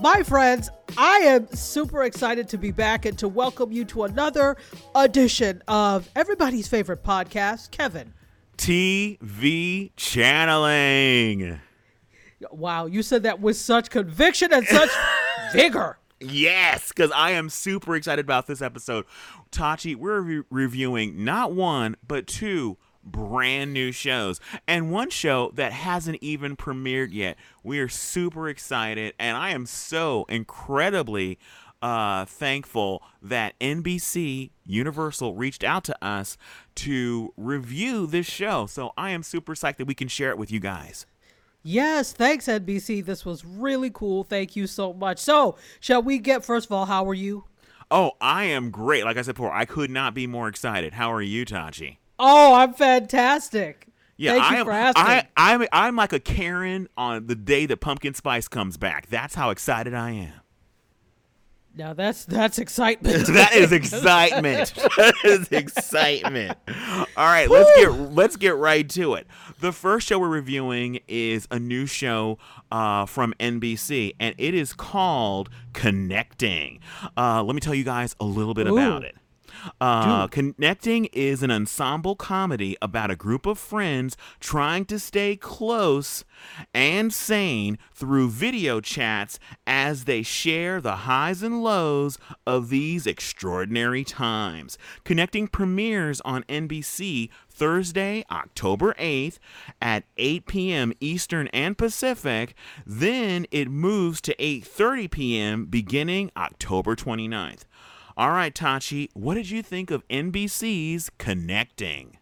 My friends, I am super excited to be back and to welcome you to another edition of everybody's favorite podcast, Kevin. TV channeling. Wow, you said that with such conviction and such vigor. Yes, because I am super excited about this episode. Tachi, we're re- reviewing not one, but two brand new shows and one show that hasn't even premiered yet. We are super excited, and I am so incredibly uh, thankful that NBC Universal reached out to us to review this show. So I am super psyched that we can share it with you guys. Yes, thanks, NBC. This was really cool. Thank you so much. So, shall we get first of all, how are you? Oh, I am great. Like I said before, I could not be more excited. How are you, Tachi? Oh, I'm fantastic. Yeah, Thank I you am. for asking. I, I'm. I'm like a Karen on the day that pumpkin spice comes back. That's how excited I am. now that's that's excitement. that is excitement. that is excitement. All right, let's get let's get right to it. The first show we're reviewing is a new show uh, from NBC, and it is called Connecting. Uh, let me tell you guys a little bit Ooh. about it. Uh, Connecting is an ensemble comedy about a group of friends trying to stay close and sane through video chats as they share the highs and lows of these extraordinary times. Connecting premieres on NBC Thursday, October 8th at 8 p.m. Eastern and Pacific. Then it moves to 8:30 p.m. beginning October 29th. All right, Tachi, what did you think of NBC's Connecting?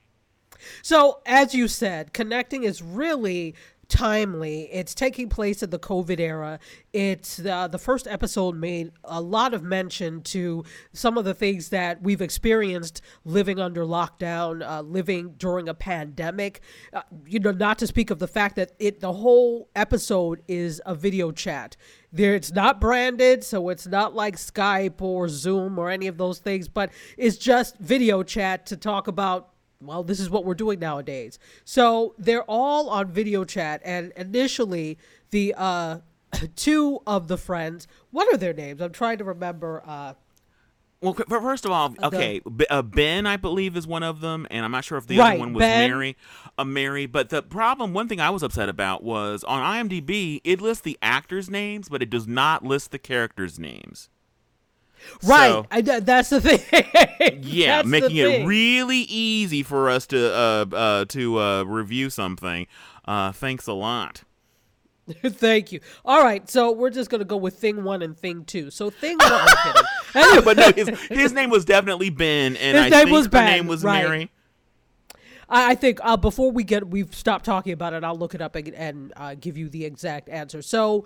So, as you said, connecting is really timely. It's taking place in the COVID era. It's uh, the first episode made a lot of mention to some of the things that we've experienced living under lockdown, uh, living during a pandemic. Uh, you know, not to speak of the fact that it the whole episode is a video chat. There, it's not branded, so it's not like Skype or Zoom or any of those things, but it's just video chat to talk about well, this is what we're doing nowadays. So they're all on video chat, and initially the uh, two of the friends, what are their names? I'm trying to remember. Uh, Well, first of all, okay, B- uh, Ben, I believe, is one of them, and I'm not sure if the Right, other one was Ben. Mary. Uh, Mary, but the problem, one thing I was upset about was on IMDb, it lists the actors' names, but it does not list the characters' names. Right, So- I, that's the thing. Yeah, That's making it really easy for us to uh, uh, to uh, review something. Uh, thanks a lot. Thank you. All right, so we're just gonna go with thing one and thing two. So thing one. Anyway, but no, his, his name was definitely Ben, and His I name think was her Ben, name was right. Mary. I I think uh, before we get we've stopped talking about it, I'll look it up and, and uh, give you the exact answer. So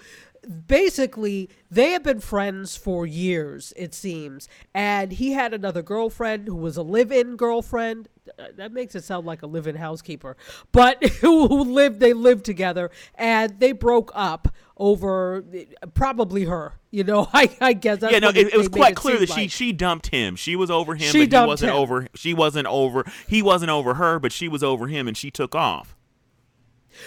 basically, they have been friends for years, it seems, and he had another girlfriend who was a live-in girlfriend. Uh, That makes it sound like a live-in housekeeper, but who, who lived they lived together, and they broke up over probably her. You know, I, I guess yeah, no, it, it was quite clear that she like. she dumped him. She was over him, She but he dumped wasn't him. over. She wasn't over. He wasn't over her, but she was over him, and she took off.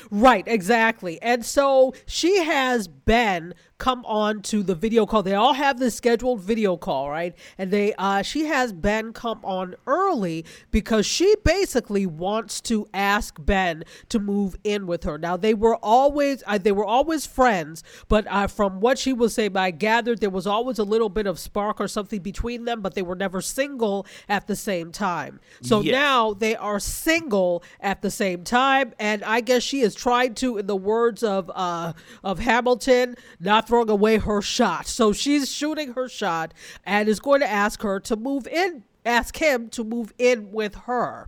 Right, exactly. And so she has Ben come on to the video call. They all have this scheduled video call, right? And they uh she has Ben come on early because she basically wants to ask Ben to move in with her. Now they were always uh, they were always friends, but uh, from what she was saying, I gathered there was always a little bit of spark or something between them, but they were never single at the same time. So Yes. now they are single at the same time and i guess she is trying to in the words of uh of hamilton not throwing away her shot. So she's shooting her shot and is going to ask her to move in ask him to move in with her.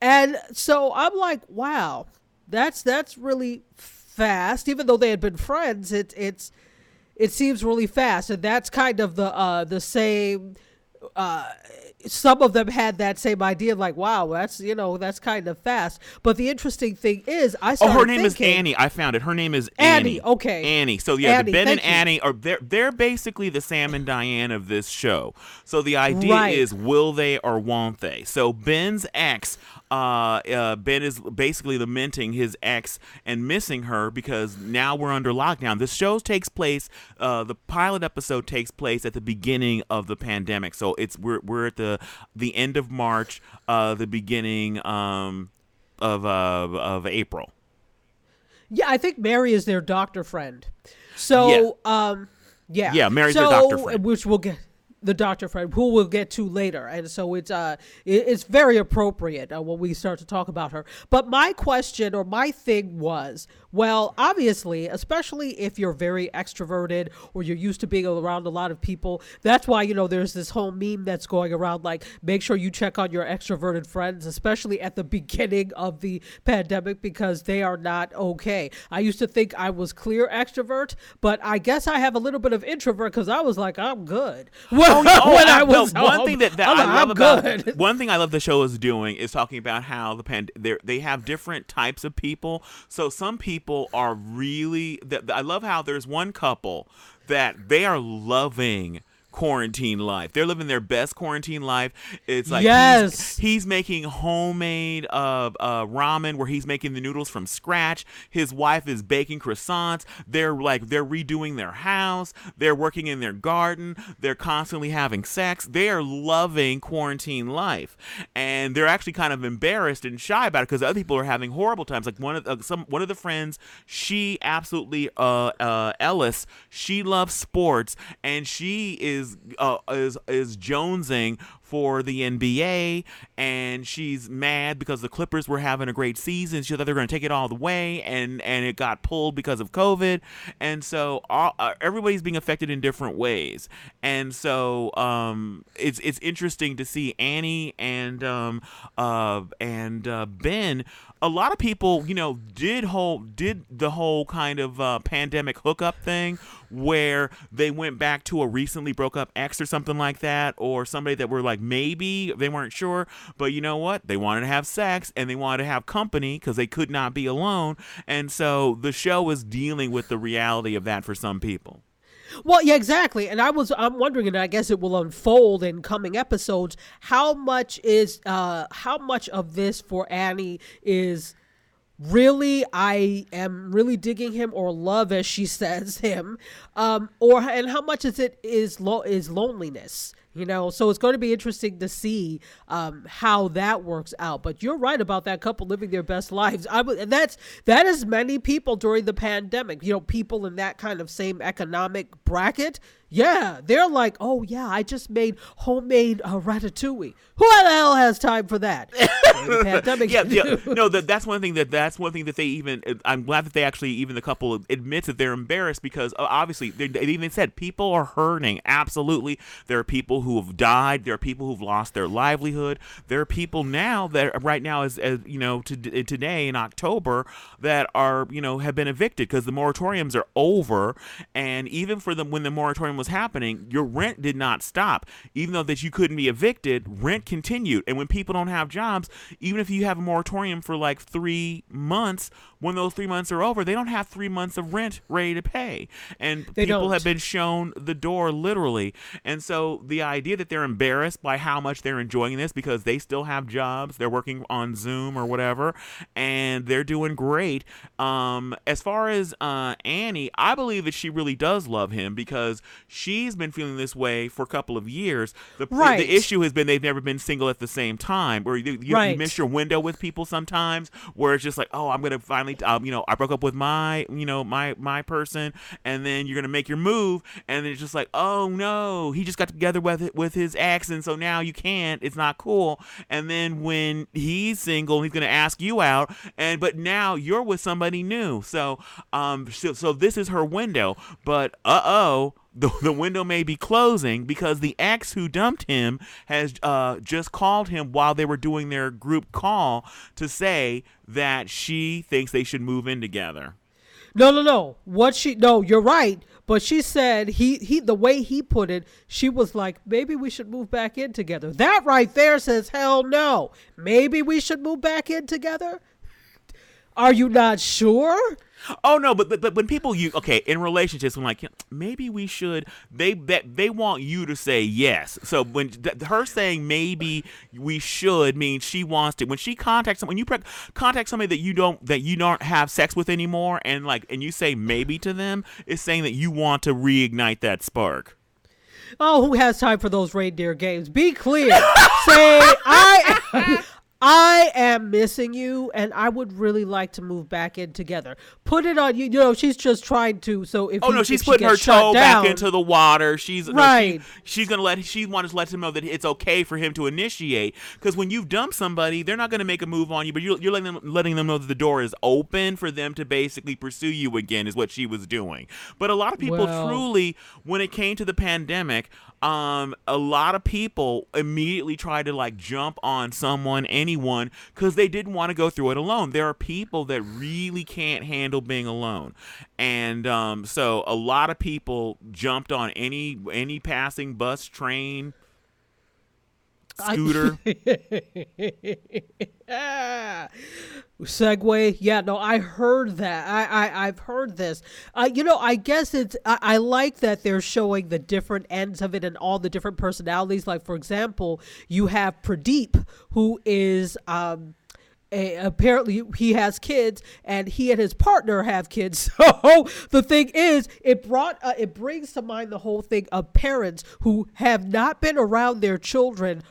And so i'm like wow that's that's really fast. Even though they had been friends it, it's it seems really fast. And that's kind of the uh the same uh some of them had that same idea like wow that's you know that's kind of fast but the interesting thing is i Oh, her name is Annie. I found it. Her name is Annie, Annie. okay. Annie. So yeah, Annie, the Ben and you. Annie are they're they're basically the Sam and Diane of this show. So the idea Right. is will they or won't they? So Ben's ex uh, uh, Ben is basically lamenting his ex and missing her because now we're under lockdown. The show takes place. Uh, the pilot episode takes place at the beginning of the pandemic, so it's we're we're at the the end of March, uh, the beginning um, of uh, of April. Yeah, I think Mary is their doctor friend. So, yeah. um, yeah, yeah, Mary's so, their doctor friend, which we'll get the doctor friend, who we'll get to later, and so it's uh it's very appropriate uh, when we start to talk about her. But my question or my thing was, well, obviously, especially if you're very extroverted or you're used to being around a lot of people, that's why you know there's this whole meme that's going around like make sure you check on your extroverted friends, especially at the beginning of the pandemic because they are not okay. I used to think I was clear extrovert, but I guess I have a little bit of introvert because I was like I'm good. Well, oh, when I, I was no, one thing that, that I love about one thing I love the show is doing is talking about how the pand they have different types of people. So some people are really I love how there's one couple that they are loving quarantine life. They're living their best quarantine life. It's like yes. he's, he's making homemade uh, uh, ramen where he's making the noodles from scratch. His wife is baking croissants. They're like they're redoing their house. They're working in their garden. They're constantly having sex. They are loving quarantine life, and they're actually kind of embarrassed and shy about it because other people are having horrible times. Like one of uh, some one of the friends, she absolutely uh, uh, Ellis. She loves sports and she is is uh, is is jonesing for the NBA, and she's mad because the Clippers were having a great season. She thought they were going to take it all the way, and and it got pulled because of COVID, and so all, uh, everybody's being affected in different ways, and so um, it's it's interesting to see Annie and um, uh, and uh, Ben a lot of people, you know, did whole did the whole kind of uh, pandemic hookup thing where they went back to a recently broke up ex or something like that, or somebody that were like maybe they weren't sure, but you know what? They wanted to have sex and they wanted to have company because they could not be alone, and so the show was dealing with the reality of that for some people. Well, yeah, exactly. And I was I'm wondering, and I guess it will unfold in coming episodes. How much is uh how much of this for Annie is really I am really digging him or love as she says him, um, or and how much is it is lo- is loneliness you know? So it's going to be interesting to see um, how that works out. But you're right about that couple living their best lives. And that's that is many people during the pandemic you know people in that kind of same economic bracket yeah, they're like, oh yeah, I just made homemade uh, ratatouille. Who the hell has time for that? yeah, yeah. No, that that's one thing that that's one thing that they even. I'm glad that they actually even the couple admits that they're embarrassed because uh, obviously they, they even said people are hurting. Absolutely, there are people who have died. There are people who've lost their livelihood. There are people now that right now, as, as you know, to, today in October, that are you know have been evicted because the moratoriums are over, and even for them when the moratorium was happening, your rent did not stop. Even though that you couldn't be evicted, rent continued. And when people don't have jobs, even if you have a moratorium for like three months, when those three months are over, they don't have three months of rent ready to pay. And they people don't. have been shown the door literally. And so the idea that they're embarrassed by how much they're enjoying this because they still have jobs, they're working on Zoom or whatever, and they're doing great. Um, as far as uh, Annie, I believe that she really does love him because she's been feeling this way for a couple of years. The, right. the, the issue has been they've never been single at the same time, or you, you, right. you miss your window with people sometimes, where it's just like, oh, I'm gonna finally um, you know, I broke up with my, you know, my my person, and then you're gonna make your move, and it's just like, oh no, he just got together with with his ex, and so now you can't. It's not cool. And then when he's single, he's gonna ask you out, and but now you're with somebody new. So um, so, so this is her window, but uh oh the, the window may be closing because the ex who dumped him has uh, just called him while they were doing their group call to say that she thinks they should move in together. No, no, no. What she no, you're right. But she said he he the way he put it, she was like, maybe we should move back in together. That right there says hell no. Maybe we should move back in together. Are you not sure? Oh no, but, but but when people you okay in relationships, when like maybe we should, they that they want you to say yes. So when th- her saying maybe we should means she wants to. When she contacts someone, when you pre- contact somebody that you don't that you don't have sex with anymore, and like and you say maybe to them, it's saying that you want to reignite that spark. Oh, who has time for those reindeer games? Be clear. Say I I am missing you and I would really like to move back in together. Put it on you. You know, she's just trying to so if Oh he, no, she's she putting her gets toe down, back into the water. She's no, Right. she- she's gonna let she wants to let him know that it's okay for him to initiate. Because when you've dumped somebody, they're not gonna make a move on you, but you're, you're letting them letting them know that the door is open for them to basically pursue you again. Is what she was doing. But a lot of people Well- truly, when it came to the pandemic, um, a lot of people immediately tried to like jump on someone, anyone, because they didn't want to go through it alone. There are people that really can't handle being alone, and um, so a lot of people jumped on any any passing bus, train, scooter. Ah. Segway, yeah, no, I heard that. I, I I've heard this. Uh, you know, I guess it's. I, I like that they're showing the different ends of it and all the different personalities. Like, for example, you have Pradeep, who is um, a, apparently he has kids and he and his partner have kids so the thing is it brought uh, it brings to mind the whole thing of parents who have not been around their children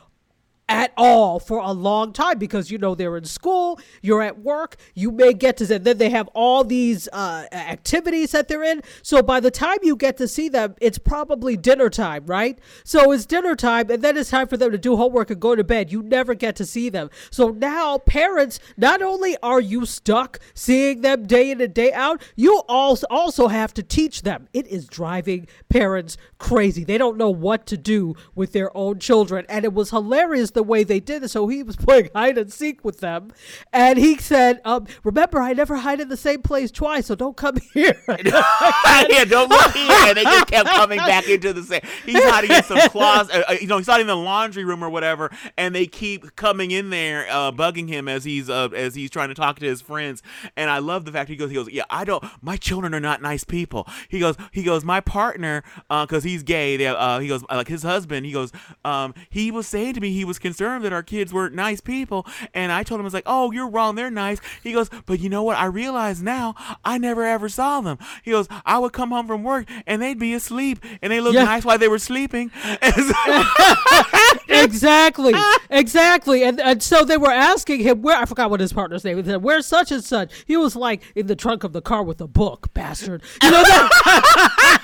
at all for a long time because you know they're in school, you're at work, you may get to then they have all these uh, activities that they're in. So by the time you get to see them, it's probably dinner time, right? So it's dinner time, and then it's time for them to do homework and go to bed. You never get to see them. So now parents, not only are you stuck seeing them day in and day out, you also also have to teach them. It is driving parents crazy. They don't know what to do with their own children, and it was hilarious the way they did it. So he was playing hide and seek with them, and he said, um, "Remember, I never hide in the same place twice, so don't come here." yeah, don't look here. And they just kept coming back into the same. He's hiding in some closet, uh, uh, you know, he's hiding in the laundry room or whatever, and they keep coming in there, uh, bugging him as he's uh, as he's trying to talk to his friends. And I love the fact he goes, he goes, yeah, I don't. My children are not nice people. He goes, he goes, my partner, because he's gay. They, uh, he goes, like his husband. He goes, um, he was saying to me he was concerned that our kids weren't nice people, and I told him I was like, oh, you're wrong. They're nice. He goes, but you know what? I realize now I never ever saw them. He goes, I would come home from work and they'd be asleep and they look Yeah. nice while they were sleeping. Exactly, exactly. And, and so they were asking him where I forgot what his partner's name was. Where's such and such? He was like in the trunk of the car with a book, bastard. You know that?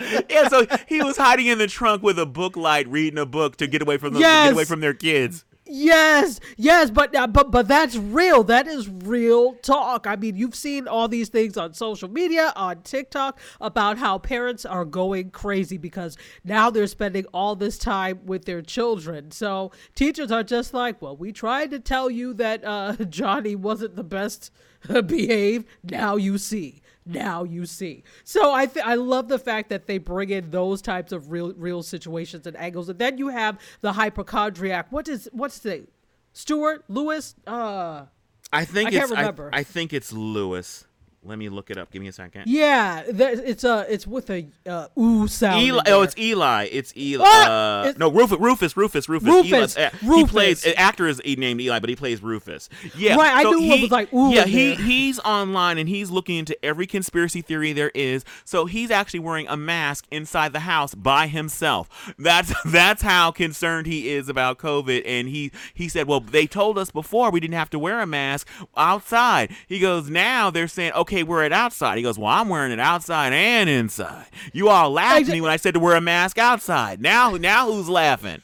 yeah, so he was hiding in the trunk with a book light, reading a book to get away from them, Yes. get away from their kids. Yes, yes, but uh, but but that's real. That is real talk. I mean, you've seen all these things on social media, on TikTok about how parents are going crazy because now they're spending all this time with their children. So teachers are just like, "Well, we tried to tell you that uh, Johnny wasn't the best behaved. Now you see." Now you see. So I th- I love the fact that they bring in those types of real real situations and angles, and then you have the hypochondriac. What is what's the Stuart Lewis? Uh, I think I can't it's remember. I, I think it's Lewis. Let me look it up. Give me a second. yeah, that, it's uh it's with a uh, ooh sound. Ely, oh, it's Ely. It's Ely. Ah! uh, It's- no, Rufus. Rufus. Rufus. Rufus. Rufus, Ely, uh, He Rufus. plays. uh, Actor is named Ely, but he plays Rufus. Yeah. Right, I so knew it he, was like, ooh Yeah. He there. he's online and he's looking into every conspiracy theory there is. So he's actually wearing a mask inside the house by himself. That's that's how concerned he is about COVID. And he he said, well, they told us before we didn't have to wear a mask outside. He goes, now they're saying, okay, wear it outside. He goes, well, I'm wearing it outside and inside. You all laughed at me when I said to wear a mask outside. Now now who's laughing?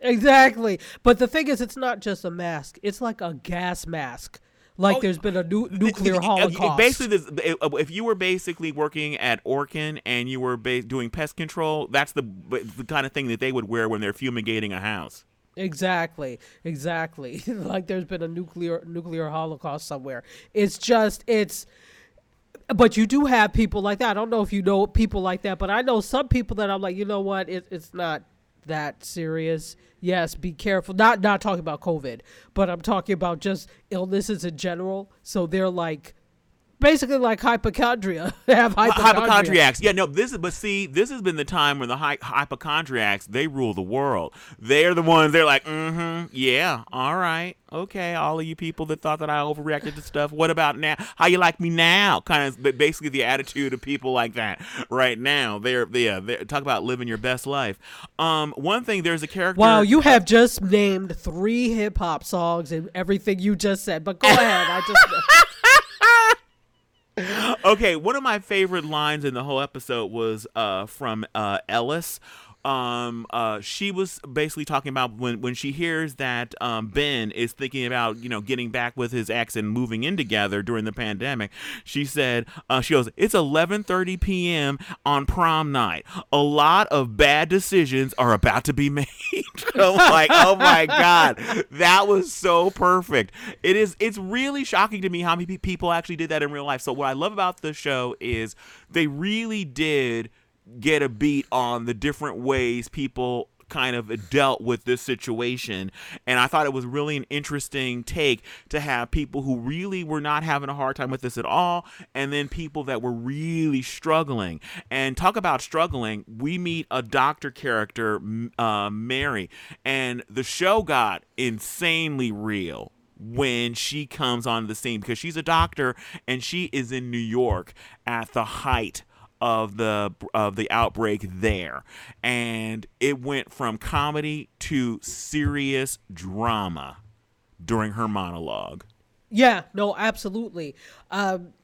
exactly. But the thing is, it's not just a mask. It's like a gas mask. Like Oh, there's been a nu- nuclear Uh, holocaust. Basically, this, if you were basically working at Orkin and you were ba- doing pest control, that's the the kind of thing that they would wear when they're fumigating a house. Exactly, exactly. like there's been a nuclear nuclear holocaust somewhere. It's just it's but you do have people like that. I don't know if you know people like that, but I know some people that I'm like, you know what? It, it's not that serious, yes, be careful. Not not talking about COVID, but I'm talking about just illnesses in general. So they're like basically like hypochondria. have hypochondria. hypochondriacs. Yeah, no, this is but see, this has been the time when the hy- hypochondriacs they rule the world. They're the ones. They're like, mm-hmm, yeah, all right, okay. All of you people that thought that I overreacted to stuff. What about now? How you like me now? Kind of, basically the attitude of people like that right now. They're, yeah, they're, talk about living your best life. Um, one thing there's a character. Wow, you have just named three hip hop songs and everything you just said. But go ahead, I just. okay, one of my favorite lines in the whole episode was uh, from uh, Ellis um uh she was basically talking about when when she hears that um Ben is thinking about you know getting back with his ex and moving in together during the pandemic she said uh she goes it's 11:30 p.m. on prom night. A lot of bad decisions are about to be made. I'm like oh my god. That was so perfect. It is it's really shocking to me how many people actually did that in real life. So what I love about the show is they really did get a beat on the different ways people kind of dealt with this situation. And I thought it was really an interesting take to have people who really were not having a hard time with this at all, and then people that were really struggling. And talk about struggling, we meet a doctor character, uh, Mary, and the show got insanely real when she comes on the scene because she's a doctor and she is in New York at the height of the of the outbreak there. And it went from comedy to serious drama during her monologue. Yeah no absolutely. Um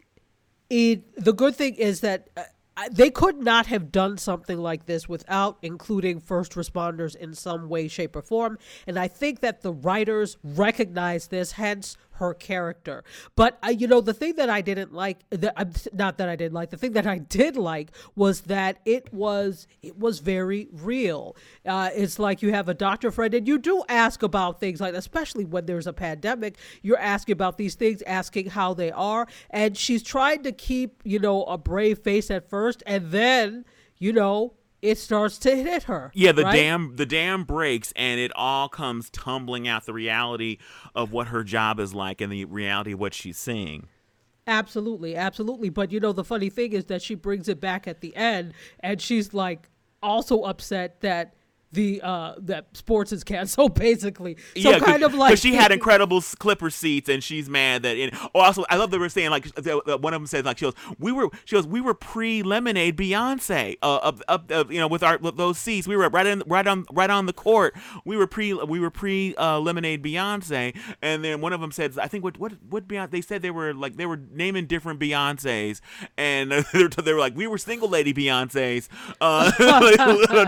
it the good thing is that uh, they could not have done something like this without including first responders in some way, shape, or form. And I think that the writers recognize this, hence her character. But uh, you know, the thing that I didn't like, the, uh, not that I didn't like, the thing that I did like was that it was it was very real. Uh, it's like you have a doctor friend, and you do ask about things like, especially when there's a pandemic, you're asking about these things, asking how they are, and she's trying to keep you know a brave face at first, and then you know it starts to hit her. Yeah, the right? dam the dam breaks and it all comes tumbling out the reality of what her job is like and the reality of what she's seeing. Absolutely, absolutely. But you know the funny thing is that she brings it back at the end and she's like also upset that the uh that sports is canceled basically. So yeah, kind of like because she had incredible Clipper seats and she's mad that. It, oh, also I love that we're saying like one of them says like she goes we were she goes we were pre lemonade Beyonce uh up, up uh, you know with our with those seats we were right in right on right on the court we were pre we were pre uh, lemonade Beyonce and then one of them said I think what what what Beyonce they said they were like they were naming different Beyonces and they were like we were single lady Beyonces uh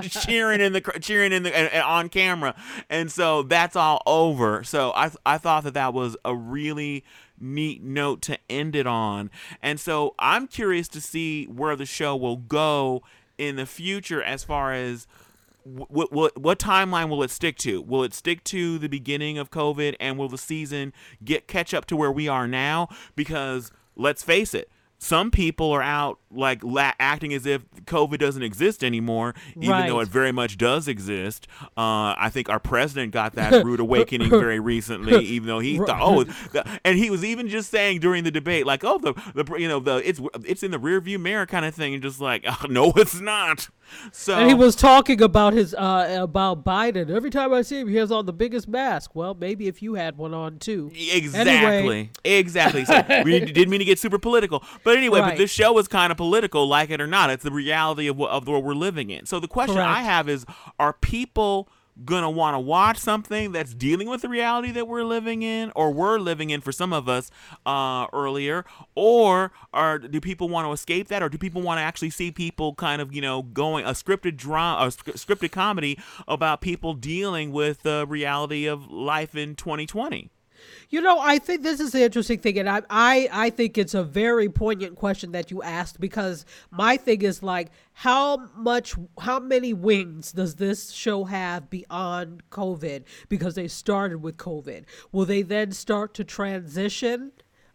cheering in the cheering in the and, and on camera, and so that's all over. So I I thought that that was a really neat note to end it on, and so I'm curious to see where the show will go in the future as far as what, what what timeline will it stick to? Will it stick to the beginning of COVID, and will the season get catch up to where we are now? Because let's face it, some people are out like la- acting as if COVID doesn't exist anymore, even right. though it very much does exist. Uh, I think our president got that rude awakening very recently, even though he thought, oh, the, and he was even just saying during the debate, like, oh, the, the you know the it's it's in the rearview mirror kind of thing, and just like, oh, no, it's not. So and he was talking about his uh, about Biden. Every time I see him, he has on the biggest mask. Well, maybe if you had one on too. Exactly. Anyway. Exactly. So we didn't mean to get super political, but anyway, right. but this show is kind of political, like it or not. It's the reality of what of what we're living in. So the question Correct. I have is: Are people gonna want to watch something that's dealing with the reality that we're living in or we're living in for some of us uh, earlier or are do people want to escape that or do people want to actually see people kind of you know going a scripted drama a scripted comedy about people dealing with the reality of life in 2020 you know, I think this is the interesting thing, and I, I, I think it's a very poignant question that you asked because my thing is like, how much, how many wings does this show have beyond COVID? Because they started with COVID. Will they then start to transition?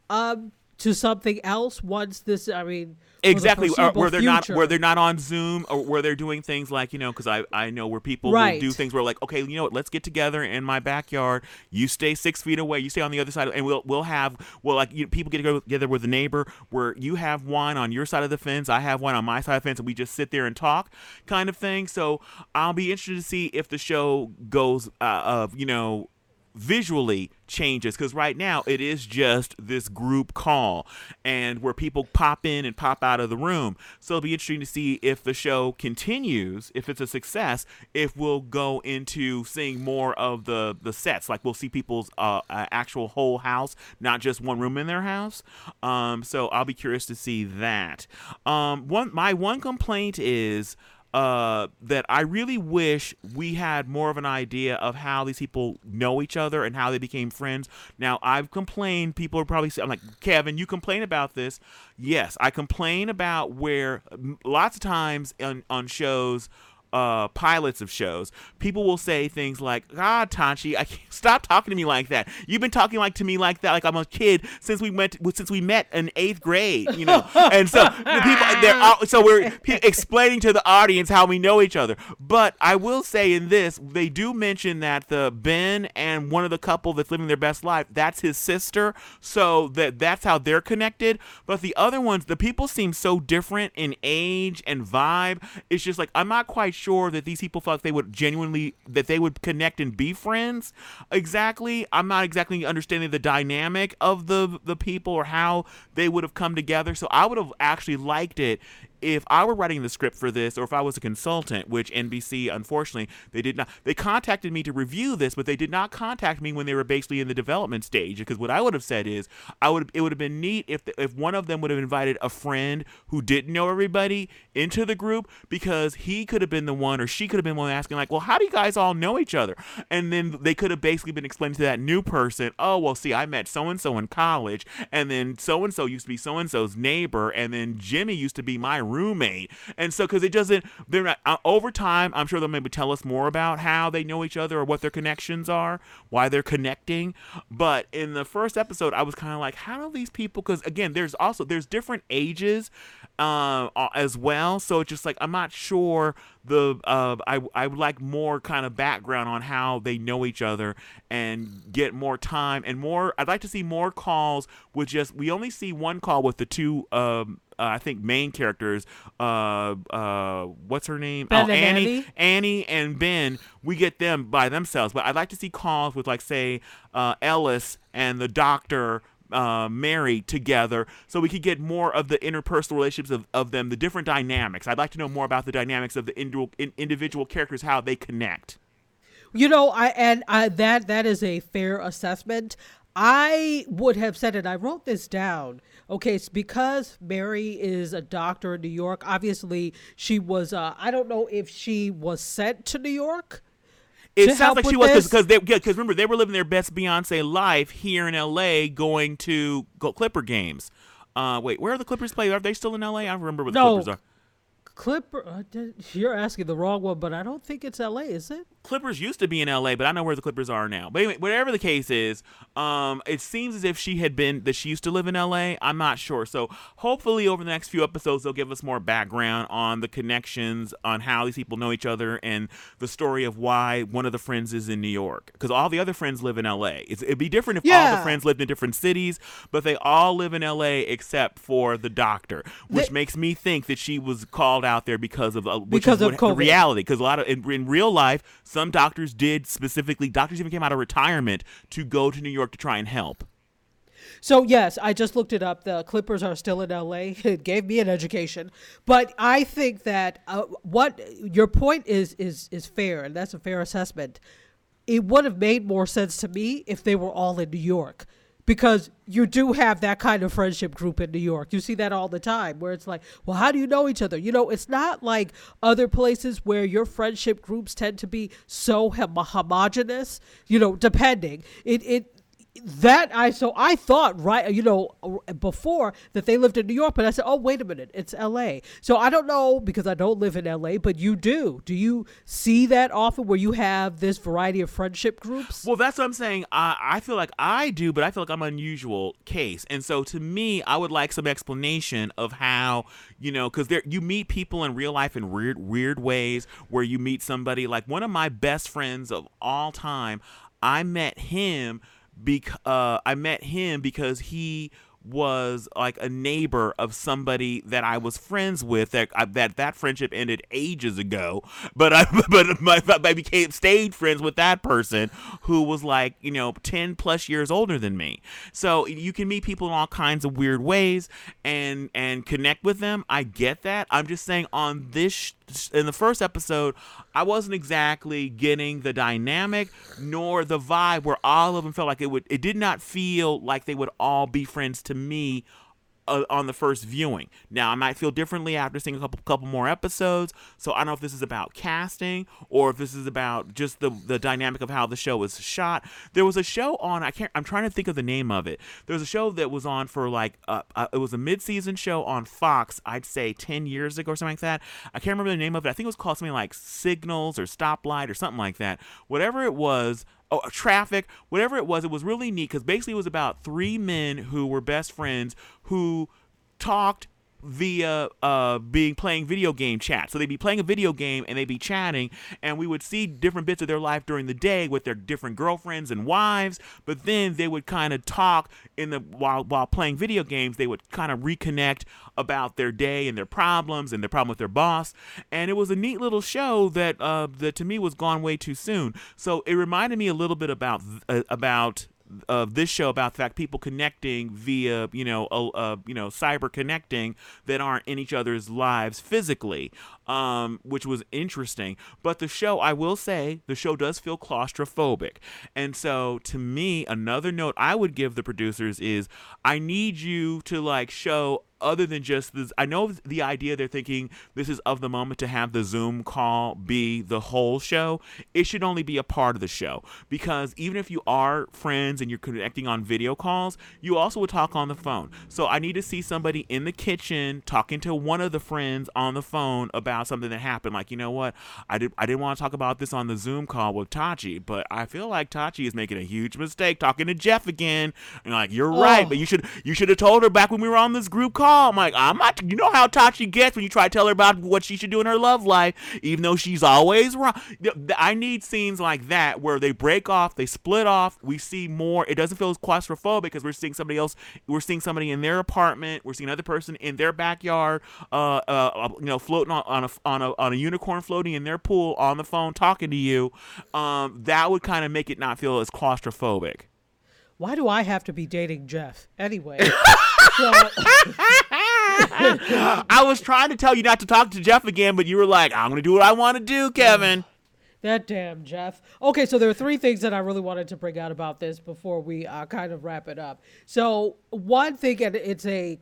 Um, to something else once this. I mean, exactly uh, where they're future. not where they're not on Zoom or where they're doing things like you know because I I know where people right. will do things where like okay you know what let's get together in my backyard you stay six feet away you stay on the other side and we'll we'll have well like you know, people get together with a neighbor where you have wine on your side of the fence I have wine on my side of the fence and we just sit there and talk kind of thing so I'll be interested to see if the show goes uh, of you know visually changes because right now it is just this group call and where people pop in and pop out of the room. So it'll be interesting to see if the show continues if it's a success if we'll go into seeing more of the the sets. Like we'll see people's uh, actual whole house not just one room in their house. Um, so i'll be curious to see that. Um, one my one complaint is uh, that I really wish we had more of an idea of how these people know each other and how they became friends. Now, I've complained, people are probably saying, I'm like, Kevin, you complain about this. Yes, I complain about where lots of times on, on shows, uh, pilots of shows, people will say things like, "God, Tachi, I can't, stop talking to me like that. You've been talking like to me like that, like I'm a kid since we went since we met in eighth grade, you know." and so the people, they're all, so we're explaining to the audience how we know each other. But I will say in this, they do mention that the Ben and one of the couple that's living their best life, that's his sister, so that that's how they're connected. But the other ones, the people seem so different in age and vibe. It's just like I'm not quite sure that these people thought they would genuinely that they would connect and be friends. Exactly, I'm not exactly understanding the dynamic of the the people or how they would have come together. So I would have actually liked it if I were writing the script for this, or if I was a consultant, which NBC unfortunately they did not, they contacted me to review this, but they did not contact me when they were basically in the development stage. Because what I would have said is, I would it would have been neat if the, if one of them would have invited a friend who didn't know everybody into the group, because he could have been the one, or she could have been one asking like, well, how do you guys all know each other? And then they could have basically been explaining to that new person, oh well, see, I met so and so in college, and then so and so used to be so and so's neighbor, and then Jimmy used to be my roommate. And so, because it doesn't, they're not, uh, over time, I'm sure they'll maybe tell us more about how they know each other or what their connections are, why they're connecting. But in the first episode, I was kind of like, how do these people, because again, there's also, there's different ages uh, as well. So it's just like, I'm not sure the uh, I I would like more kind of background on how they know each other and get more time and more. I'd like to see more calls with just we only see one call with the two. Um, I think main characters. Uh, uh, what's her name? Ben oh, Annie, Annie, Annie, and Ben. We get them by themselves, but I'd like to see calls with like say uh, Ellis and the doctor uh, married together so we could get more of the interpersonal relationships of, of them, the different dynamics. I'd like to know more about the dynamics of the individual, individual characters, how they connect. You know, I and I, that that is a fair assessment. I would have said it. I wrote this down. Okay, it's because Mary is a doctor in New York. Obviously, she was. Uh, I don't know if she was sent to New York it sounds like she was because they because remember they were living their best Beyonce life here in L.A. going to go Clipper games. Uh, wait, where are the Clippers play? Are they still in L.A.? I remember what the no. Clippers are. Clipper, uh, you're asking the wrong one, but I don't think it's L.A. Is it? Clippers used to be in LA, but I know where the Clippers are now. But anyway, whatever the case is, um, it seems as if she had been that she used to live in LA. I'm not sure. So hopefully, over the next few episodes, they'll give us more background on the connections, on how these people know each other, and the story of why one of the friends is in New York. Because all the other friends live in LA. It's, it'd be different if yeah. all the friends lived in different cities, but they all live in LA except for the doctor, which they, makes me think that she was called out there because of uh, because of what, reality. Because a lot of in, in real life some doctors did specifically, doctors even came out of retirement to go to New York to try and help. So yes, I just looked it up. The Clippers are still in LA. It gave me an education, but I think that uh, what your point is is is fair, and that's a fair assessment. It would have made more sense to me if they were all in New York because you do have that kind of friendship group in New York. You see that all the time where it's like, well, how do you know each other? You know, it's not like other places where your friendship groups tend to be so hom- homogenous, you know, depending. It it that I so I thought right you know before that they lived in New York but I said oh wait a minute it's LA so I don't know because I don't live in LA but you do. Do you see that often where you have this variety of friendship groups? Well that's what I'm saying. I, I feel like I do but I feel like I'm an unusual case. And so to me I would like some explanation of how you know because there you meet people in real life in weird weird ways where you meet somebody like one of my best friends of all time I met him bec- uh, I met him because he was like a neighbor of somebody that I was friends with that uh, that that friendship ended ages ago but I but my, I became stayed friends with that person who was like you know 10 plus years older than me so you can meet people in all kinds of weird ways and and connect with them I get that I'm just saying on this in the first episode, I wasn't exactly getting the dynamic nor the vibe where all of them felt like it would. It did not feel like they would all be friends to me uh, on the first viewing. Now, I might feel differently after seeing a couple couple more episodes. So I don't know if this is about casting or if this is about just the the dynamic of how the show was shot. There was a show on. I can't. I'm trying to think of the name of it. There was a show that was on for like uh, uh, it was a mid season show on Fox. I'd say ten years ago or something like that. I can't remember the name of it. I think it was called something like Signals or Stoplight or something like that. Whatever it was oh, uh, traffic, whatever it was. It was really neat because basically it was about three men who were best friends who talked via uh, being playing video game chat. So they'd be playing a video game and they'd be chatting, and we would see different bits of their life during the day with their different girlfriends and wives. But then they would kind of talk in the while while playing video games. They would kind of reconnect about their day and their problems and their problem with their boss. And it was a neat little show that uh, that to me was gone way too soon. So it reminded me a little bit about uh, about of this show about the fact people connecting via you know uh, you know cyber connecting that aren't in each other's lives physically um, which was interesting. But the show i will say the show does feel claustrophobic. And so to me another note i would give the producers is i need you to like show other than just this i know the idea they're thinking this is of the moment to have the zoom call be the whole show. It should only be a part of the show because even if you are friends and you're connecting on video calls you also would talk on the phone. So i need to see somebody in the kitchen talking to one of the friends on the phone about something that happened. Like you know what? I did i didn't want to talk about this on the zoom call with tachi but i feel like tachi is making a huge mistake talking to jeff again. And like you're oh. right but you should you should have told her back when we were on this group call I'm like, I'm not. You know how Tachi gets when you try to tell her about what she should do in her love life, even though she's always wrong. I need scenes like that where they break off, they split off. We see more. It doesn't feel as claustrophobic because we're seeing somebody else. We're seeing somebody in their apartment. We're seeing another person in their backyard. Uh, uh, you know, floating on, on a on a on a unicorn floating in their pool on the phone talking to you. Um, that would kind of make it not feel as claustrophobic. Why do I have to be dating Jeff anyway? I was trying to tell you not to talk to Jeff again, but you were like, I'm going to do what I want to do, Kevin. That damn Jeff. Okay, so there are three things that I really wanted to bring out about this before we uh, kind of wrap it up. So one thing, and it's a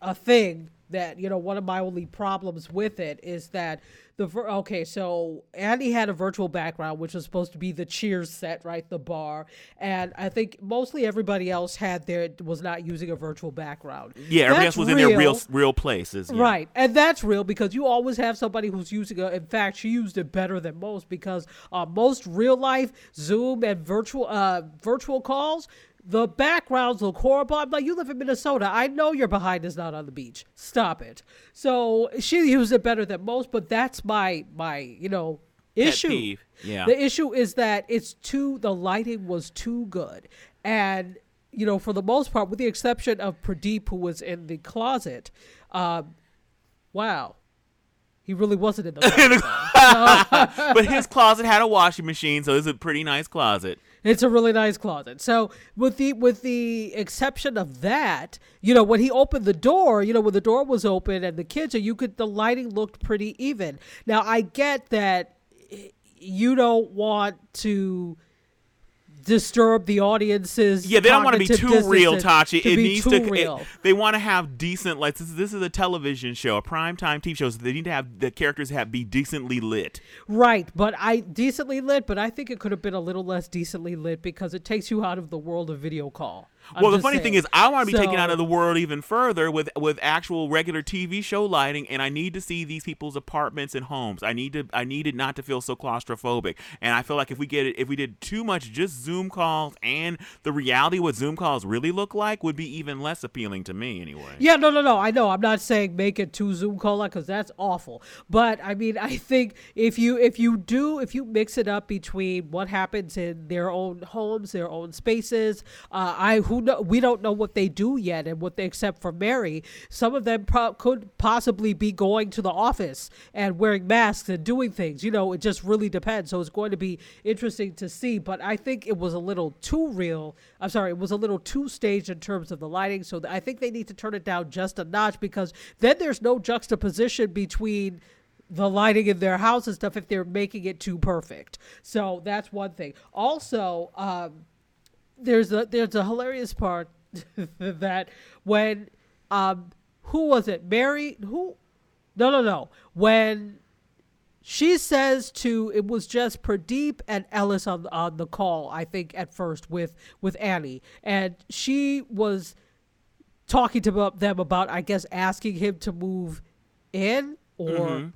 a thing that you know one of my only problems with it is that the okay so Annie had a virtual background which was supposed to be the cheers set right the bar. And i think mostly everybody else had their was not using a virtual background. Yeah everybody else was real, in their real real. places yeah. right. And that's real because you always have somebody who's using it in fact she used it better than most because uh, most real life zoom and virtual uh, virtual calls the backgrounds look horrible. I'm like, you live in Minnesota. I know your behind is not on the beach. Stop it. So she used it better than most, but that's my my you know issue. Yeah. The issue is that it's too the lighting was too good, and you know for the most part, with the exception of Pradeep who was in the closet, um, wow. He really wasn't in the closet. but his closet had a washing machine, so it was a pretty nice closet. It's a really nice closet. So with the with the exception of that, you know, when he opened the door, you know, when the door was open and the kitchen, you could the lighting looked pretty even. Now I get that eh, you don't want to disturb the audience's. Yeah, they don't want to be too real, Tachi. To it needs to. it- real. they want to have decent. lights. this, is- this is a television show, a prime time TV show. So they need to have the characters have be decently lit. Right, but I decently lit, but I think it could have been a little less decently lit because it takes you out of the world of video call. I'm well, the funny saying. thing is, I want to be taken out of the world even further with with actual regular TV show lighting, and I need to see these people's apartments and homes. I need to, I needed not to feel so claustrophobic. And I feel like if we get it, if we did too much just Zoom calls and the reality what Zoom calls really look like would be even less appealing to me anyway. Yeah, no, no, no. I know. I'm not saying make it too Zoom call like because that's awful. But I mean, I think if you if you do if you mix it up between what happens in their own homes, their own spaces, uh, I who know we don't know what they do yet and what they accept for Mary. Some of them pro- could possibly be going to the office and wearing masks and doing things. You know, it just really depends. So it's going to be interesting to see. But I think it was a little too real. I'm sorry, it was a little too staged in terms of the lighting. So I think they need to turn it down just a notch because then there's no juxtaposition between the lighting in their house and stuff if they're making it too perfect. So that's one thing. Also, um, there's a there's a hilarious part that when um who was it? Mary who? No no no. When she says to it was just Pradeep and Ellis on on the call I think at first with with Annie. And she was talking to them about I guess asking him to move in or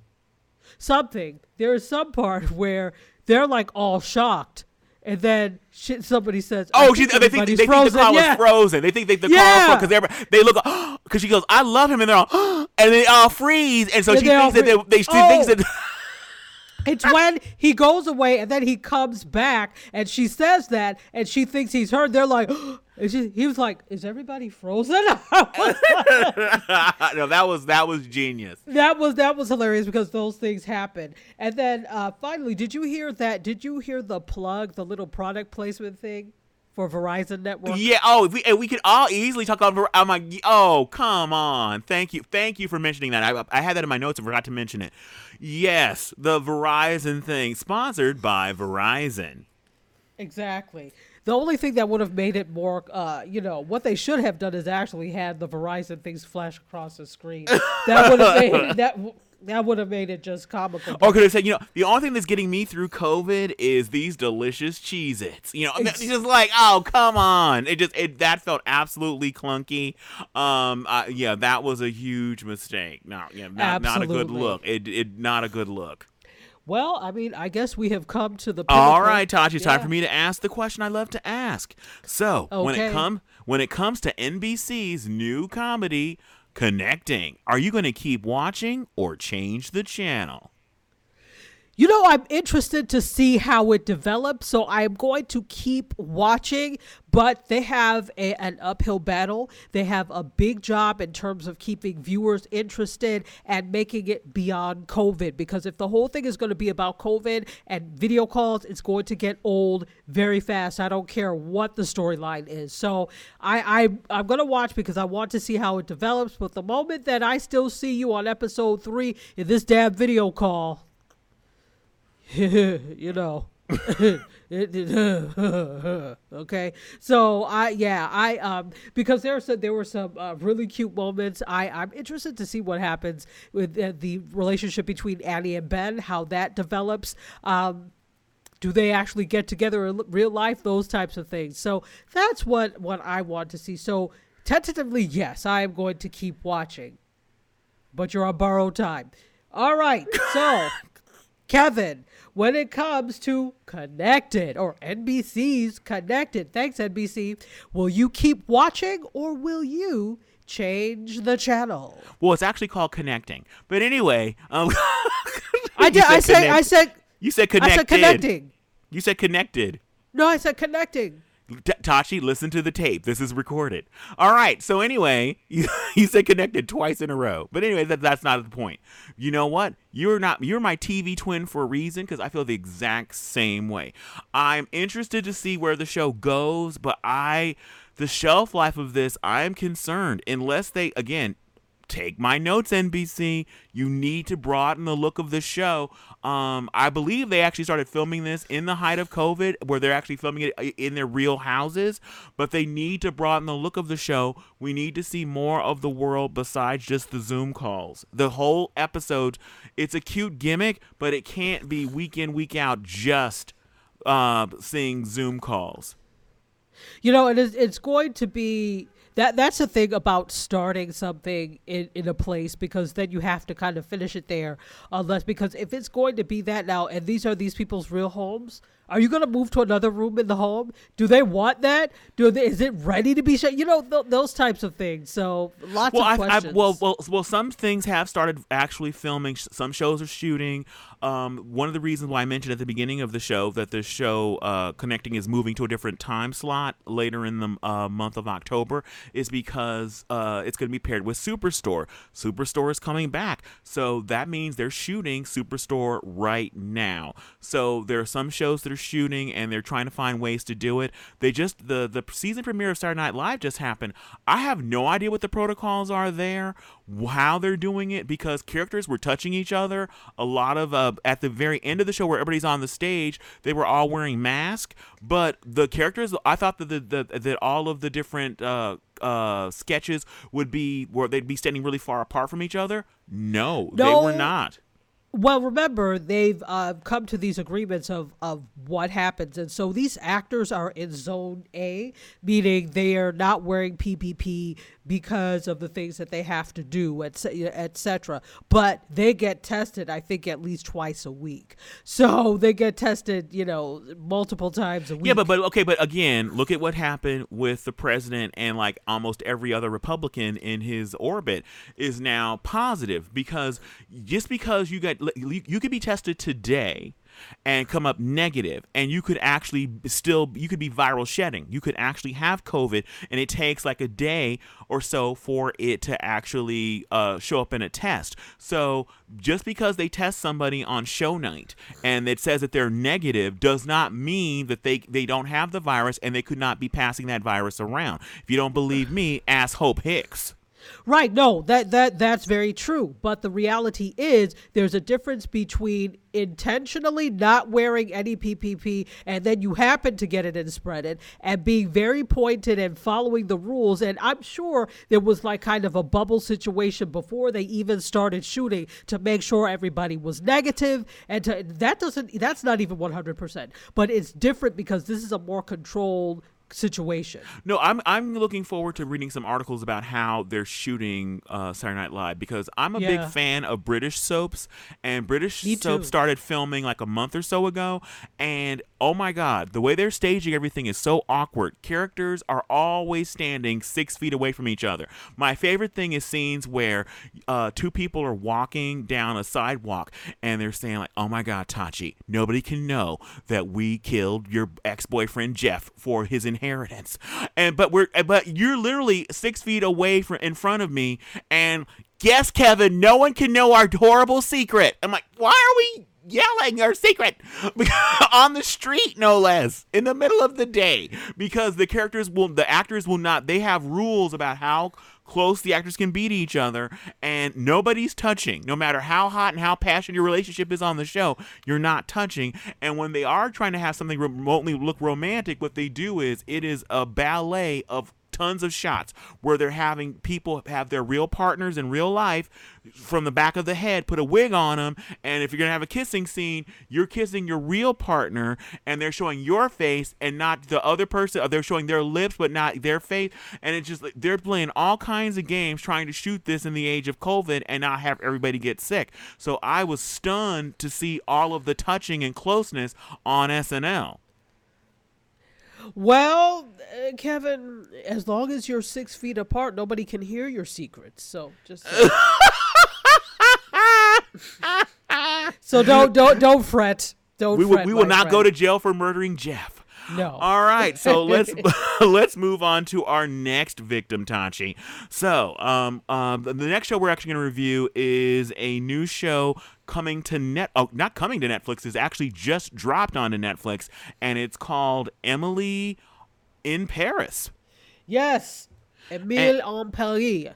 something. There is some part where they're like all shocked and then shit, somebody says Oh, oh she, they think they think the call yeah. was frozen. They think they, the Yeah. because they look because she goes, I love him, and they're all and they all freeze, and so And she thinks that they, they she Oh. thinks that. It's when he goes away and then he comes back and she says that and she thinks he's heard. They're like, oh, and she, he was like, "Is everybody frozen?" no, that was that was genius. that was that was hilarious because those things happen. And then uh, finally, did you hear that? Did you hear the plug, the little product placement thing for Verizon Network? Yeah. Oh, if we and we could all easily talk about. I'm like, oh, come on. Thank you. Thank you for mentioning that. I, I had that in my notes and forgot to mention it. Yes, the Verizon thing, sponsored by Verizon. Exactly. The only thing that would have made it more, uh, you know, what they should have done is actually had the Verizon things flash across the screen. That would have made that w- that would have made it just comical. Or could have said, you know, the only thing that's getting me through COVID is these delicious Cheez Its. You know, it's just like, oh, come on. It just, it that felt absolutely clunky. Um, uh, yeah, that was a huge mistake. No, yeah, not, not a good look. It, it, not a good look. Well, I mean, I guess we have come to the. All pinnacle. right, Tachi, it's time for me to ask the question I love to ask. So, when it come when it comes to NBC's new comedy, Connecting, are you going to keep watching or change the channel? You know, I'm interested to see how it develops, so I'm going to keep watching. But they have a, an uphill battle. They have a big job in terms of keeping viewers interested and making it beyond COVID. Because if the whole thing is going to be about COVID and video calls, it's going to get old very fast. I don't care what the storyline is. So I, I I'm going to watch because I want to see how it develops. But the moment that I still see you on episode three in this damn video call you know. Okay? So i yeah i um because there some there were some uh, really cute moments. I i'm interested to see what happens with uh, the relationship between annie and ben how that develops. Um do they actually get together in real life? Those types of things. So that's what what i want to see. So tentatively yes i am going to keep watching. But you're on borrowed time. All right so Kevin, when it comes to Connected or NBC's Connected, thanks NBC, will you keep watching or will you change the channel? Well, it's actually called Connecting. But anyway, um, I did. I said. connect- I said. You said connected. I said connecting. You said connected. No, I said connecting. Tachi, listen to the tape. This is recorded. All right. So anyway, you, you said connected twice in a row. But anyway, that, that's not the point. You know what? You're not. You're my TV twin for a reason because I feel the exact same way. I'm interested to see where the show goes, but I, the shelf life of this, I am concerned unless they again take my notes, NBC. You need to broaden the look of the show. Um, I believe they actually started filming this in the height of COVID, where they're actually filming it uh, in their real houses. But they need to broaden the look of the show. We need to see more of the world besides just the Zoom calls. The whole episode, it's a cute gimmick, but it can't be week in, week out just uh, seeing Zoom calls. You know, it is, it's going to be that that's the thing about starting something in, in a place because then you have to kind of finish it there unless because if it's going to be that now and these are these people's real homes are you going to move to another room in the home? Do they want that? Do they, is it ready to be shut? You know th- those types of things. So lots well, of I, questions I, well well well some things have started actually filming some shows are shooting. Um, one of the reasons why I mentioned at the beginning of the show that the show uh, connecting is moving to a different time slot later in the uh, month of October is because uh, it's going to be paired with Superstore. Superstore is coming back, so that means they're shooting Superstore right now. So there are some shows that are shooting, and they're trying to find ways to do it. They just the the season premiere of Saturday Night Live just happened. I have no idea what the protocols are there, how they're doing it, because characters were touching each other. A lot of uh, at the very end of the show where everybody's on the stage, they were all wearing masks, but the characters. I thought that the, the that all of the different uh, uh, sketches would be where they'd be standing really far apart from each other. No, no. they were not. Well, remember they've uh, come to these agreements of of what happens, and so these actors are in Zone A, meaning they are not wearing PPE because of the things that they have to do, etc. But they get tested, I think, at least twice a week. So they get tested, you know, multiple times a week. Yeah, but but okay, but again, look at what happened with the president and like almost every other Republican in his orbit is now positive because just because you got you could be tested today and come up negative and you could actually still you could be viral shedding. You could actually have covid and it takes like a day or so for it to actually uh, show up in a test. So just because they test somebody on show night and it says that they're negative does not mean that they they don't have the virus and they could not be passing that virus around. If you don't believe me ask hope hicks Right. No, that that that's very true. But the reality is there's a difference between intentionally not wearing any PPE and then you happen to get it and spread it and being very pointed and following the rules. And I'm sure there was like kind of a bubble situation before they even started shooting to make sure everybody was negative and to, that doesn't that's not even 100%. But it's different because this is a more controlled situation. No, I'm I'm looking forward to reading some articles about how they're shooting uh, Saturday Night Live because I'm a yeah. big fan of British soaps, and British Me soap too. started filming like a month or so ago, and oh my god, the way they're staging everything is so awkward. Characters are always standing six feet away from each other. My favorite thing is scenes where uh, two people are walking down a sidewalk and they're saying like, "Oh my god, Tachi, nobody can know that we killed your ex-boyfriend Jeff for his." In- inheritance. And but we're but you're literally six feet away from in front of me, and guess Kevin, no one can know our horrible secret. I'm like, why are we yelling our secret on the street no less in the middle of the day because the characters will the actors will not they have rules about how close the actors can be to each other, and nobody's touching. No matter how hot and how passionate your relationship is on the show, you're not touching. And when they are trying to have something remotely look romantic, what they do is it is a ballet of tons of shots where they're having people have their real partners in real life from the back of the head, put a wig on them, and if you're gonna have a kissing scene, you're kissing your real partner, and they're showing your face and not the other person. They're showing their lips but not their face, and it's just they're playing all kinds of games trying to shoot this in the age of COVID and not have everybody get sick. So I was stunned to see all of the touching and closeness on SNL. Well, uh, Kevin, as long as you're six feet apart, nobody can hear your secrets. So just. so don't don't don't fret. Don't. We will, we will not friend. go to jail for murdering Jeff. No. All right, so let's let's move on to our next victim, Tachi. So, um, um, the next show we're actually going to review is a new show coming to net. Oh, not coming to Netflix. is actually just dropped onto Netflix, and it's called Emily in Paris. Yes, Emile en Paris.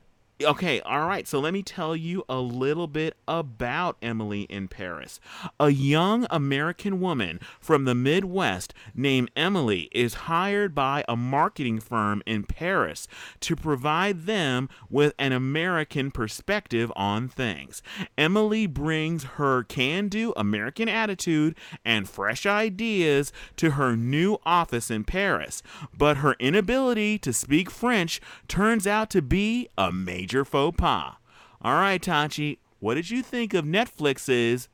Okay, all right. So let me tell you a little bit about Emily in Paris. A young American woman from the Midwest named Emily is hired by a marketing firm in Paris to provide them with an American perspective on things. Emily brings her can do American attitude and fresh ideas to her new office in Paris, but her inability to speak French turns out to be a major faux pas. All right, Tachi, what did you think of Netflix's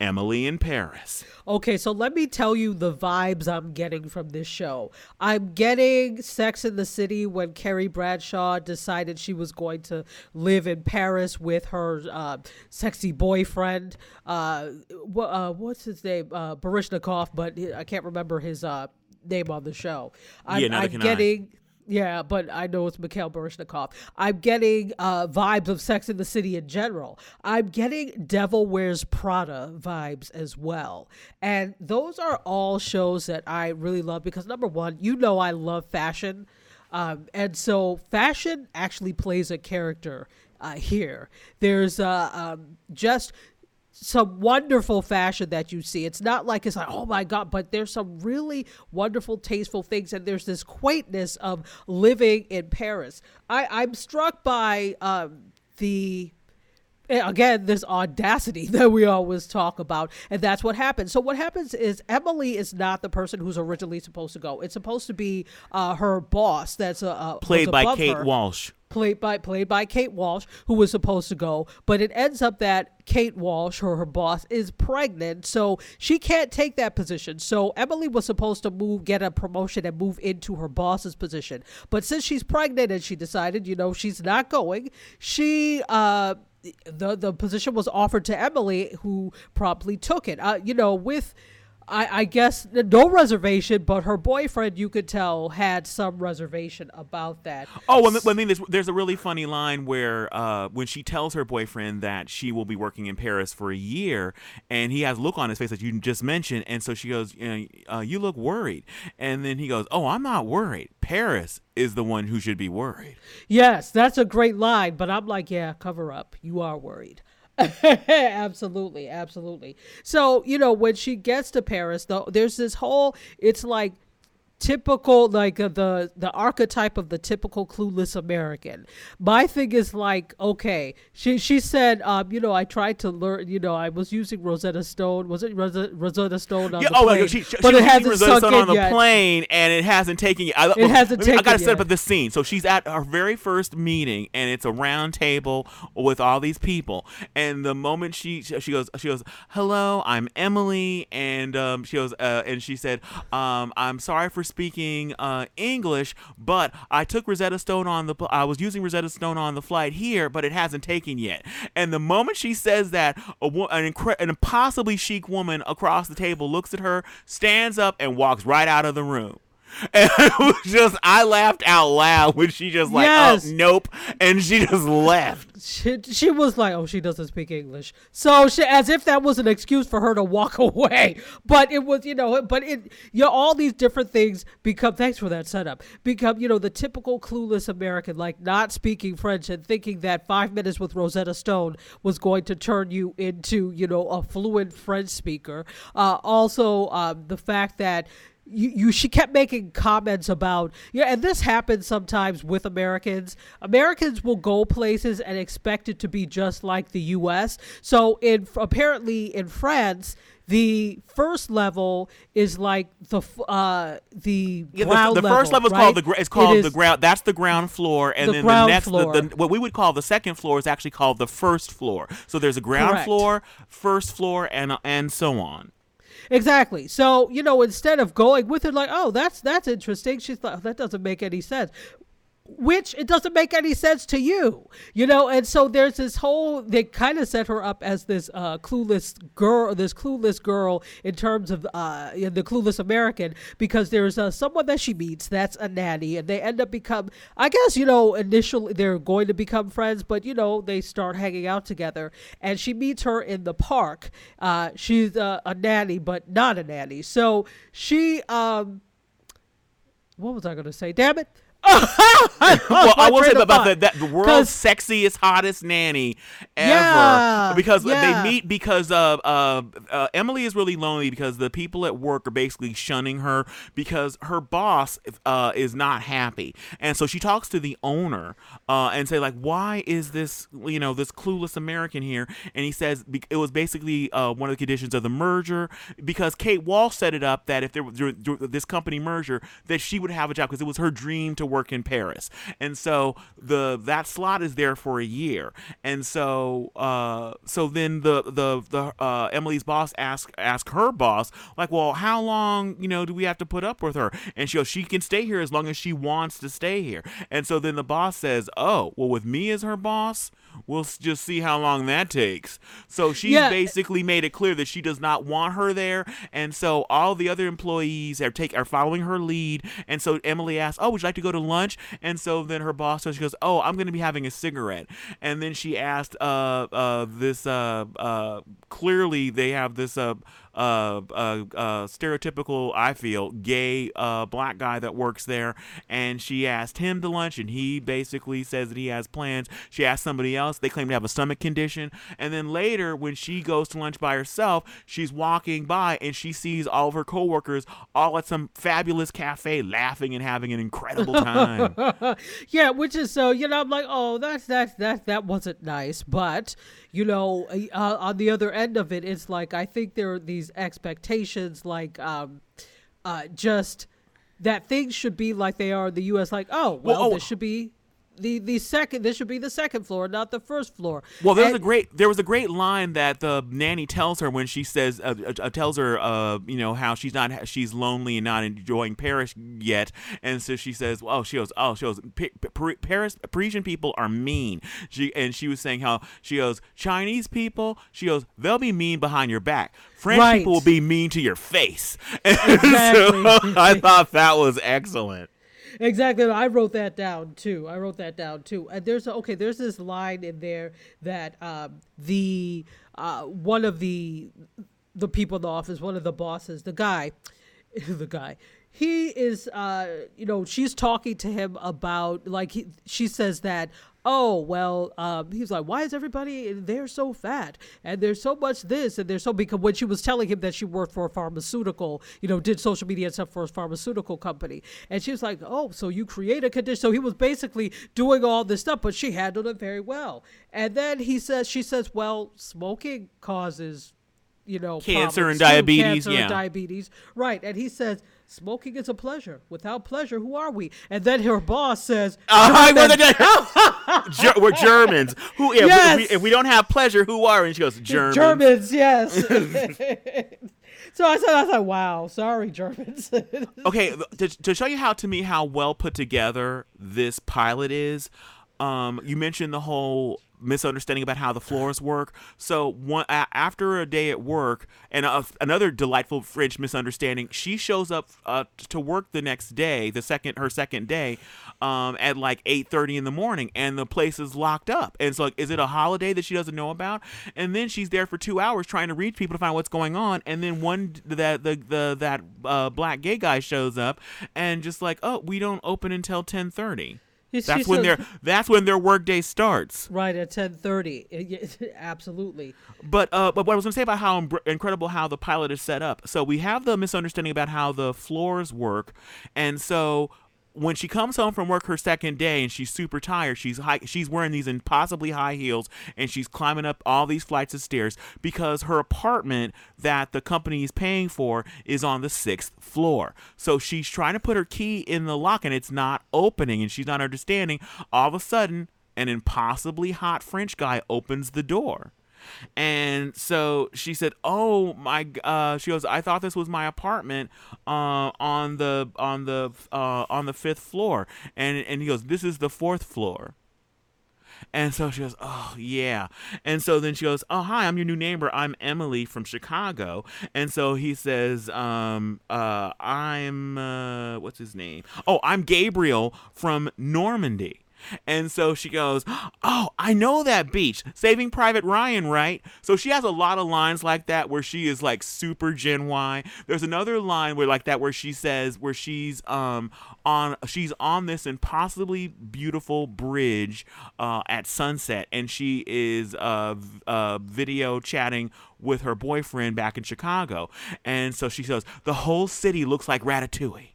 Emily in Paris? Okay, so let me tell you the vibes I'm getting from this show. I'm getting Sex in the City when Carrie Bradshaw decided she was going to live in Paris with her uh, sexy boyfriend. Uh, uh, what's his name? Uh, Baryshnikov, but I can't remember his uh, name on the show. I'm, yeah, I'm getting. Yeah, but I know it's Mikhail Baryshnikov. I'm getting uh, vibes of Sex in the City in general. I'm getting Devil Wears Prada vibes as well. And those are all shows that I really love because, number one, you know I love fashion. Um, and so fashion actually plays a character uh, here. There's uh, um, just some wonderful fashion that you see. It's not like it's like, oh my God, but there's some really wonderful, tasteful things. And there's this quaintness of living in Paris. I, I'm struck by um, the again this audacity that we always talk about and that's what happens so what happens is emily is not the person who's originally supposed to go it's supposed to be uh, her boss that's uh, played by kate her. walsh played by played by Kate Walsh, who was supposed to go, but it ends up that Kate Walsh, or her boss, is pregnant, so she can't take that position. So Emily was supposed to move, get a promotion, and move into her boss's position. But since she's pregnant and she decided, you know, she's not going, she uh the the position was offered to Emily, who promptly took it. Uh, you know, with I, I guess no reservation, but her boyfriend, you could tell, had some reservation about that. Oh, well, I mean, there's, there's a really funny line where uh, when she tells her boyfriend that she will be working in Paris for a year, and he has a look on his face that you just mentioned, and so she goes, you, know, uh, you look worried, and then he goes, oh, I'm not worried. Paris is the one who should be worried. Yes, that's a great line, but I'm like, yeah, cover up. You are worried. absolutely, absolutely. So, you know, when she gets to Paris, though, there's this whole, it's like typical like uh, the the archetype of the typical clueless American. My thing is like okay, she she said um you know I tried to learn you know I was using Rosetta Stone was it Rosetta Stone on yeah, the oh, plane, she, she, but she it hasn't Rosetta Stone on the yet. plane and it hasn't taken I, it hasn't taken I got to set up this scene. So she's at her very first meeting and it's a round table with all these people and the moment she she goes she goes hello I'm Emily and um she goes uh, and she said um I'm sorry for speaking uh, English, but I took Rosetta Stone on the. I was using Rosetta Stone on the flight here, but it hasn't taken yet. And the moment she says that, a, an, incre- an impossibly chic woman across the table looks at her, stands up, and walks right out of the room. And it was just, I laughed out loud when she just like, oh, yes. oh, nope. And she just left. She, she was like, oh, she doesn't speak English. So she, as if that was an excuse for her to walk away. But it was, you know, but it, you know, all these different things become, thanks for that setup, become, you know, the typical clueless American, like not speaking French and thinking that five minutes with Rosetta Stone was going to turn you into, you know, a fluent French speaker. Uh, also, um, the fact that, you, you she kept making comments about yeah and this happens sometimes with americans. Americans will go places and expect it to be just like the us so in apparently in france the first level is like the uh the yeah, ground the, the level, first level is right? called the it's called it the ground that's the ground floor and the then the next the, the, what we would call the second floor is actually called the first floor. So there's a ground Correct. floor first floor and and so on Exactly. So, you know, instead of going with it like, oh, that's that's interesting, she thought oh, that doesn't make any sense which it doesn't make any sense to you, you know. And so there's this whole they kind of set her up as this uh, clueless girl, this clueless girl in terms of uh, the clueless American, because there's uh, someone that she meets that's a nanny, and they end up become, I guess, you know, initially they're going to become friends, but you know they start hanging out together, and she meets her in the park. Uh, she's a, a nanny, but not a nanny, so she um. What was I going to say? Damn it! well, I will say about the, that the world's sexiest, hottest nanny ever. Yeah, because yeah. they meet because uh, uh, uh, Emily is really lonely because the people at work are basically shunning her because her boss uh, is not happy, and so she talks to the owner uh, and say like, why is this you know this clueless American here? And he says it was basically uh, one of the conditions of the merger because Kate Walsh set it up that if there was this company merger that she would have a job because it was her dream to work in Paris, and so the that slot is there for a year, and so uh, so then the the the uh, Emily's boss ask ask her boss like, well, how long you know do we have to put up with her? And she goes, she can stay here as long as she wants to stay here, and so then the boss says, oh, well, with me as her boss, we'll just see how long that takes. So she's yeah. basically made it clear that she does not want her there, and so all the other employees are take are following her lead. And so Emily asks, "Oh, would you like to go to lunch?" And so then her boss says, "She goes, oh, I'm going to be having a cigarette." And then she asked, "Uh, uh, this uh, uh, clearly they have this uh." Uh, uh, uh, stereotypical, I feel, gay uh, black guy that works there. And she asked him to lunch, and he basically says that he has plans. She asked somebody else. They claim to have a stomach condition. And then later, when she goes to lunch by herself, she's walking by and she sees all of her coworkers all at some fabulous cafe laughing and having an incredible time. yeah, which is so, you know, I'm like, oh, that's that that that wasn't nice. But, you know, uh, on the other end of it, it's like I think there are these these expectations like um, uh, just that things should be like they are in the U.S. Like, oh, well, well oh, this should be the the second this should be the second floor not the first floor. Well there's a great there was a great line that the nanny tells her when she says uh, uh, tells her uh, you know how she's not she's lonely and not enjoying paris yet. And so she says oh she goes oh she goes paris parisian people are mean. She and she was saying how she goes chinese people she goes they'll be mean behind your back. French right. people will be mean to your face. Exactly. so i thought that was excellent exactly. I wrote that down too. I wrote that down too. And there's okay. There's this line in there that um, the uh, one of the the people in the office, one of the bosses, the guy, the guy he is uh you know she's talking to him about like he, she says that oh well um, he's like why is everybody there so fat? And there's so much this and there's so because when she was telling him that she worked for a pharmaceutical you know did social media and stuff for a pharmaceutical company. And she was like oh so you create a condition so he was basically doing all this stuff but she handled it very well. And then he says she says well smoking causes you know cancer and diabetes cancer yeah. and diabetes. Right. And he says Smoking is a pleasure. Without pleasure, who are we? And then her boss says, uh, we're, we're Germans. Who? Yeah, yes. if, we, if, we, don't have pleasure, who are? We? And she goes, Germans. Germans, yes. so I said, I thought, wow, sorry, Germans. okay, to, to show you how to me how well put together this pilot is. Um, you mentioned the whole misunderstanding about how the floors work. So one after a day at work and a, another delightful fridge misunderstanding, she shows up uh, to work the next day, the second her second day, um, at like 8:30 in the morning, and the place is locked up. And it's like, is it a holiday that she doesn't know about? And then she's there for two hours trying to reach people to find out what's going on, and then one that the, the that uh, black gay guy shows up and just like, oh, we don't open until 10:30. It's, that's when their that's when their workday starts. Right at ten thirty, absolutely. But uh, but what I was going to say about how Im- incredible how the pilot is set up. So we have the misunderstanding about how the floors work, and so when she comes home from work her second day and she's super tired, she's high, she's wearing these impossibly high heels and she's climbing up all these flights of stairs because her apartment that the company is paying for is on the sixth floor. So she's trying to put her key in the lock and it's not opening and she's not understanding. All of a sudden, an impossibly hot French guy opens the door. And so she said, "Oh my," uh, she goes, "I thought this was my apartment uh, on the on the uh, on the fifth floor," and and he goes, "This is the fourth floor." And so she goes, Oh, yeah. And so then she goes, Oh, hi, I'm your new neighbor. I'm Emily from Chicago. And so he says, um, uh, I'm, uh, what's his name? Oh, I'm Gabriel from Normandy. And so she goes, Oh, I know that beach. Saving Private Ryan, right? So she has a lot of lines like that where she is like super Gen Y. There's another line where like that where she says where she's um on she's on this impossibly beautiful bridge uh, at sunset and she is uh, uh video chatting with her boyfriend back in Chicago. And so she says, The whole city looks like Ratatouille.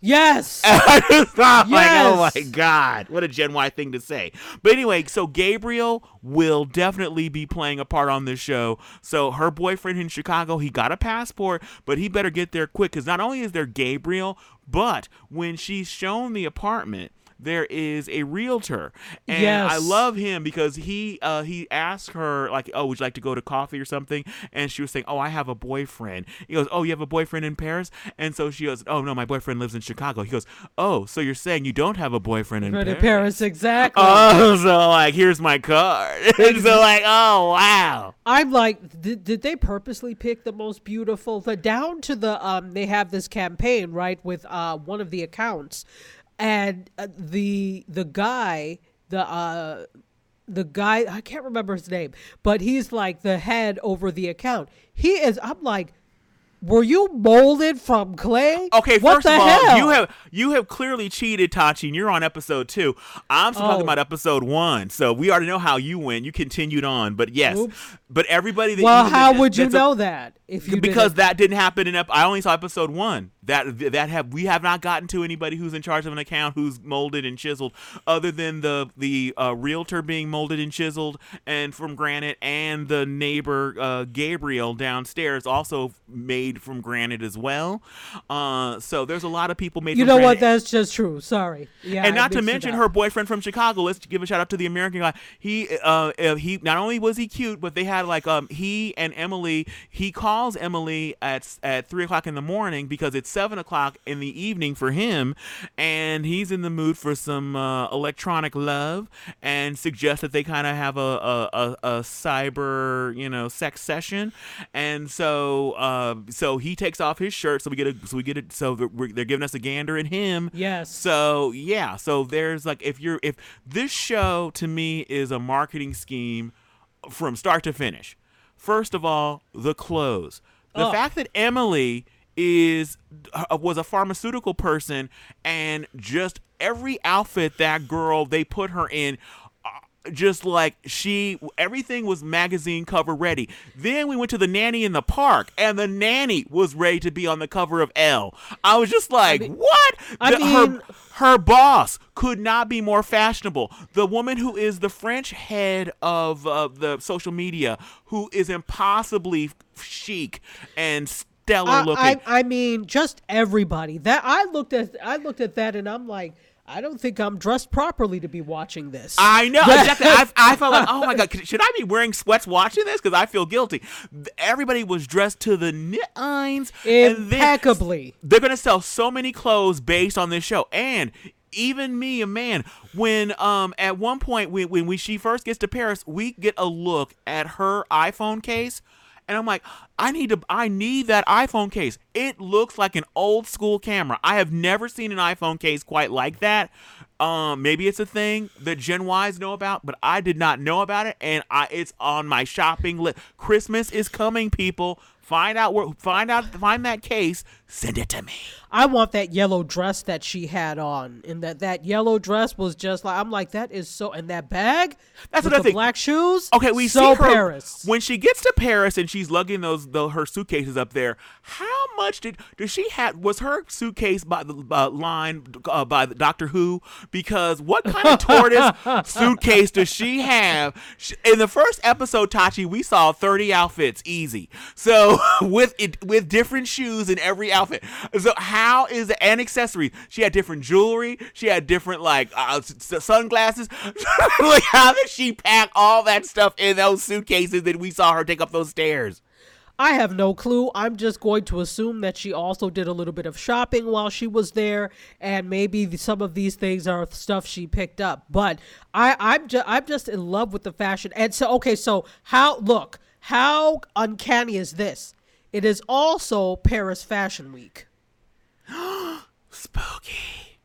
Yes. I just thought, yes. like, oh my God, what a Gen Y thing to say. But anyway, so Gabriel will definitely be playing a part on this show. So her boyfriend in Chicago, he got a passport, but he better get there quick because not only is there Gabriel, but when she's shown the apartment, there is a realtor, and yes. I love him because he uh, he asked her like, "Oh, would you like to go to coffee or something?" And she was saying, "Oh, I have a boyfriend." He goes, "Oh, you have a boyfriend in Paris?" And so she goes, "Oh no, my boyfriend lives in Chicago." He goes, "Oh, so you're saying you don't have a boyfriend in Paris?" Paris, exactly. Oh, so like here's my card. and so like, oh wow. I'm like, did, did they purposely pick the most beautiful? The down to the um, they have this campaign right with uh one of the accounts and uh, the the guy the uh the guy I can't remember his name, but he's like the head over the account. He is. I'm like, were you molded from clay? Okay, what first of all, hell? you have you have clearly cheated, Tachi, and you're on episode two. I'm still oh. talking about episode one, so we already know how you went. You continued on, but yes, Oops. but everybody that well, how would you know a, that if you because didn't. that didn't happen in. Ep- I only saw episode one. That that have we have not gotten to anybody who's in charge of an account who's molded and chiseled, other than the the uh, realtor being molded and chiseled and from granite, and the neighbor uh, Gabriel downstairs also made from granite as well. Uh, so there's a lot of people made. You know granite. what? That's just true. Sorry. Yeah. And not to mention her boyfriend from Chicago. Let's give a shout out to the American guy. He uh, uh he not only was he cute, but they had like um he and Emily. He calls Emily at at three o'clock in the morning because it's seven o'clock in the evening for him, and he's in the mood for some uh, electronic love, and suggests that they kind of have a, a, a, a, cyber, you know, sex session, and so uh, so he takes off his shirt, so we get a so we get it, so they're, they're giving us a gander in him. Yes. So yeah, so there's like if you're if this show to me is a marketing scheme from start to finish. First of all, the clothes. The oh. fact that Emily is uh, was a pharmaceutical person and just every outfit that girl they put her in just like she everything was magazine cover ready then we went to the nanny in the park and the nanny was ready to be on the cover of Elle i was just like I mean, what I the, mean, her, her boss could not be more fashionable the woman who is the french head of uh, the social media who is impossibly chic and stellar looking. I, I, mean, just everybody. That I looked at, I looked at that, and I'm like. I don't think I'm dressed properly to be watching this. I know exactly. I, I felt like, oh my god, should I be wearing sweats watching this? Because I feel guilty. Everybody was dressed to the nines impeccably. They're gonna sell so many clothes based on this show, and even me, a man, when um at one point when when we, she first gets to Paris, we get a look at her iPhone case and I'm like, I need to I need that iPhone case. It looks like an old school camera. I have never seen an iPhone case quite like that. Um, maybe it's a thing that Gen Ys know about, but I did not know about it, and I it's on my shopping list. Christmas is coming, people. Find out where find out find that case, send it to me. I want that yellow dress that she had on, and that that yellow dress was just like I'm like that is so, and that bag. That's what I think. Black shoes. Okay, we so see her Paris when she gets to Paris and she's lugging those the, her suitcases up there. How much did does she have? Was her suitcase by the uh, line uh, by the Doctor Who? Because what kind of TARDIS suitcase does she have? In the first episode, Tachi, we saw 30 outfits easy. So with it, with different shoes in every outfit. So how is it and accessories? She had different jewelry. She had different like uh, sunglasses. like how did she pack all that stuff in those suitcases that we saw her take up those stairs? I have no clue. I'm just going to assume that she also did a little bit of shopping while she was there, and maybe some of these things are stuff she picked up. But I, I'm just, I'm just in love with the fashion. And so, okay, so how? Look, how uncanny is this? It is also Paris Fashion Week. Spooky.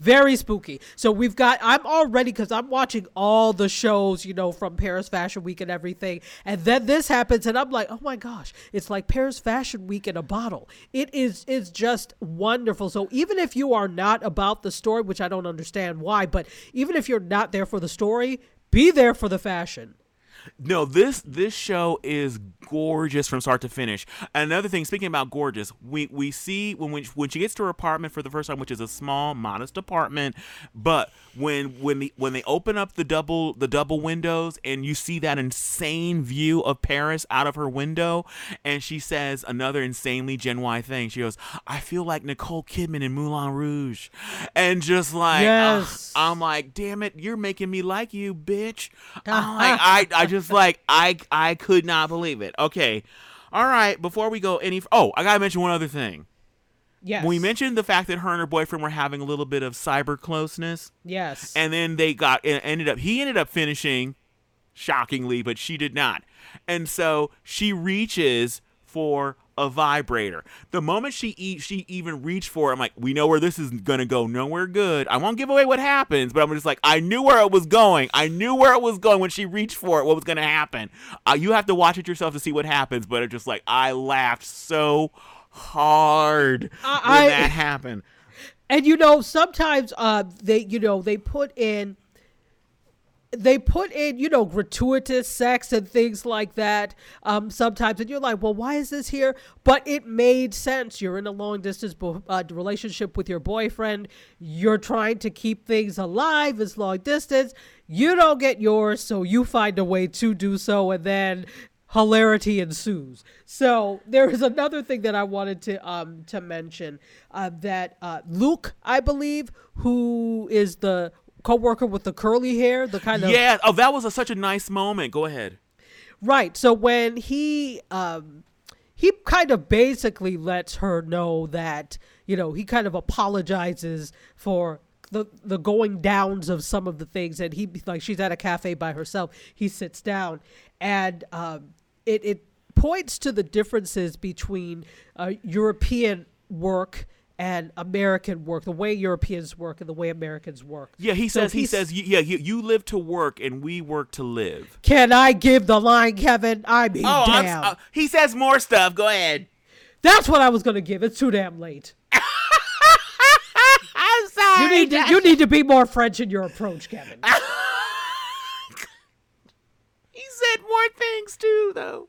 very spooky. So we've got. I'm already because I'm watching all the shows, you know, from Paris Fashion Week and everything, and then this happens, and I'm like, oh my gosh, it's like Paris Fashion Week in a bottle. It is. It's just wonderful. So even if you are not about the story, which I don't understand why, but even if you're not there for the story, be there for the fashion. No, this this show is gorgeous from start to finish. Another thing, speaking about gorgeous, we we see when when, when she gets to her apartment for the first time, which is a small, modest apartment, but when when the when they open up the double the double windows and you see that insane view of Paris out of her window, and she says another insanely Gen Y thing. She goes, "I feel like Nicole Kidman in Moulin Rouge," and just like yes. uh, I'm like, "Damn it, you're making me like you, bitch." I'm like, I I just like I I could not believe it. Okay. All right, before we go any Oh, I got to mention one other thing. Yes. We mentioned the fact that her and her boyfriend were having a little bit of cyber closeness. Yes. And then they got ended up he ended up finishing shockingly, but she did not. And so she reaches for a vibrator. The moment she eat, she even reached for it, I'm like, we know where this is gonna go. Nowhere good. I won't give away what happens, but I'm just like, I knew where it was going. I knew where it was going when she reached for it. What was gonna happen? Uh, you have to watch it yourself to see what happens. But it's just like I laughed so hard I, when I, that happened. And you know, sometimes uh, they, you know, they put in they put in, you know, gratuitous sex and things like that um, sometimes. And you're like, well, why is this here? But it made sense. You're in a long distance bo- uh, relationship with your boyfriend. You're trying to keep things alive as long distance. You don't get yours, so you find a way to do so. And then hilarity ensues. So there is another thing that I wanted to um to mention uh, that uh, Luke, I believe, who is the co-worker with the curly hair, the kind of yeah. Oh, that was a, such a nice moment. Go ahead. Right. So when he um he kind of basically lets her know that you know he kind of apologizes for the the going downs of some of the things and he like she's at a cafe by herself he sits down and um it it points to the differences between uh, European work and American work, the way Europeans work and the way Americans work. Yeah, he So says he says yeah, you, you live to work and we work to live. Can I give the line, Kevin? I mean, Oh, I'm, damn. uh, he says more stuff. Go ahead. That's what I was gonna give. It's too damn late. I'm sorry. You need to, you need to be more French in your approach, Kevin. he said more things too, though.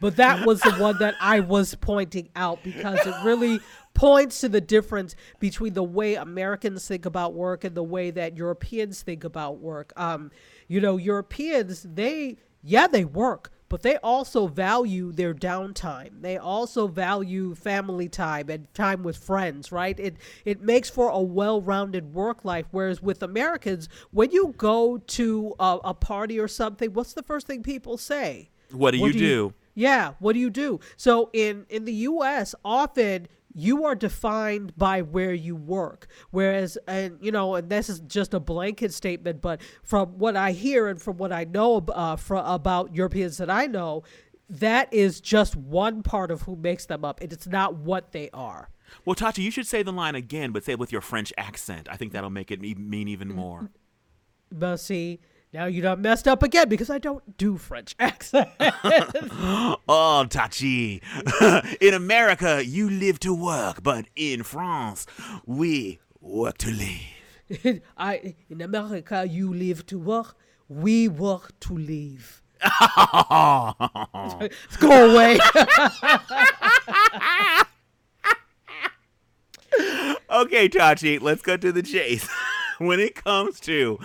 But that was the one that I was pointing out because it really points to the difference between the way Americans think about work and the way that Europeans think about work. Um, you know, Europeans, they, yeah, they work, but they also value their downtime. They also value family time and time with friends, right? It it makes for a well-rounded work life. Whereas with Americans, when you go to a, a party or something, what's the first thing people say? What do you do? Yeah, what do you do? So in in the US, often you are defined by where you work. Whereas and you know, and this is just a blanket statement, but from what I hear and from what I know uh, fro- about Europeans that I know, that is just one part of who makes them up. and It's not what they are. Well, Tachi, you should say the line again, but say it with your French accent. I think that'll make it mean even more. But see, now you done messed up again because I don't do French accent. oh, Tachi. in America, you live to work, but in France, we work to live. I in America you live to work, we work to live. Go away. Okay, Tachi, let's go to the chase. When it comes to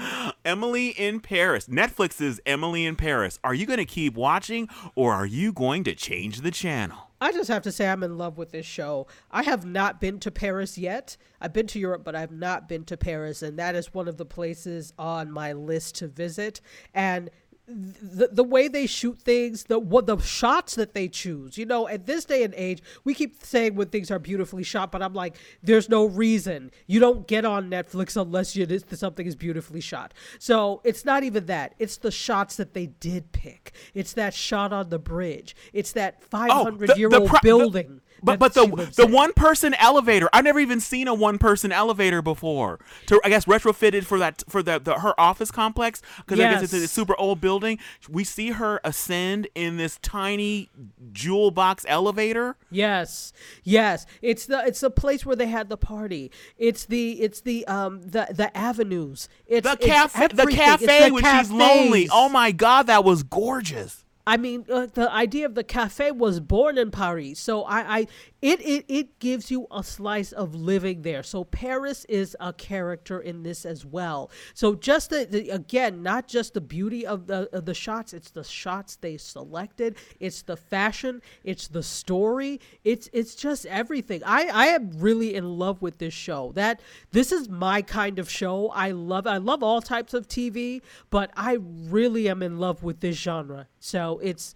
Emily in Paris, Netflix's Emily in Paris, are you going to keep watching or are you going to change the channel? I just have to say I'm in love with this show. I have not been to Paris yet. I've been to Europe, but I've not been to Paris, and that is one of the places on my list to visit. And the, the way they shoot things, the what the shots that they choose. You know, at this day and age, we keep saying when things are beautifully shot, but I'm like, there's no reason you don't get on Netflix unless you something is beautifully shot. So it's not even that; it's the shots that they did pick. It's that shot on the bridge. It's that 500 year Oh, the old pro- the- building. But but the the one person elevator, I've never even seen a one person elevator before. To I guess retrofitted for that for the, the her office complex because yes. I guess it's a super old building. We see her ascend in this tiny jewel box elevator. Yes, yes. It's the it's the place where they had the party. It's the it's the um the the avenues. It's the cafe the cafe when cafes. she's lonely. Oh my god, that was gorgeous. I mean, uh, the idea of the cafe was born in Paris, so I, I it, it it gives you a slice of living there. So Paris is a character in this as well. So just the, the again, not just the beauty of the of the shots, it's the shots they selected, it's the fashion, it's the story, it's it's just everything. I I am really in love with this show. That this is my kind of show. I love I love all types of TV, but I really am in love with this genre. So it's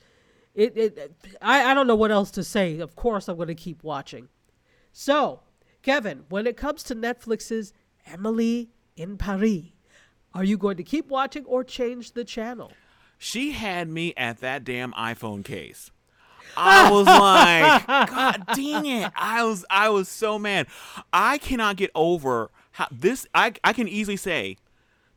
it, it I, I don't know what else to say. Of course, I'm going to keep watching. So, Kevin, when it comes to Netflix's Emily in Paris, are you going to keep watching or change the channel? She had me at that damn iPhone case. I was like, God dang it. I was I was so mad. I cannot get over how this I I can easily say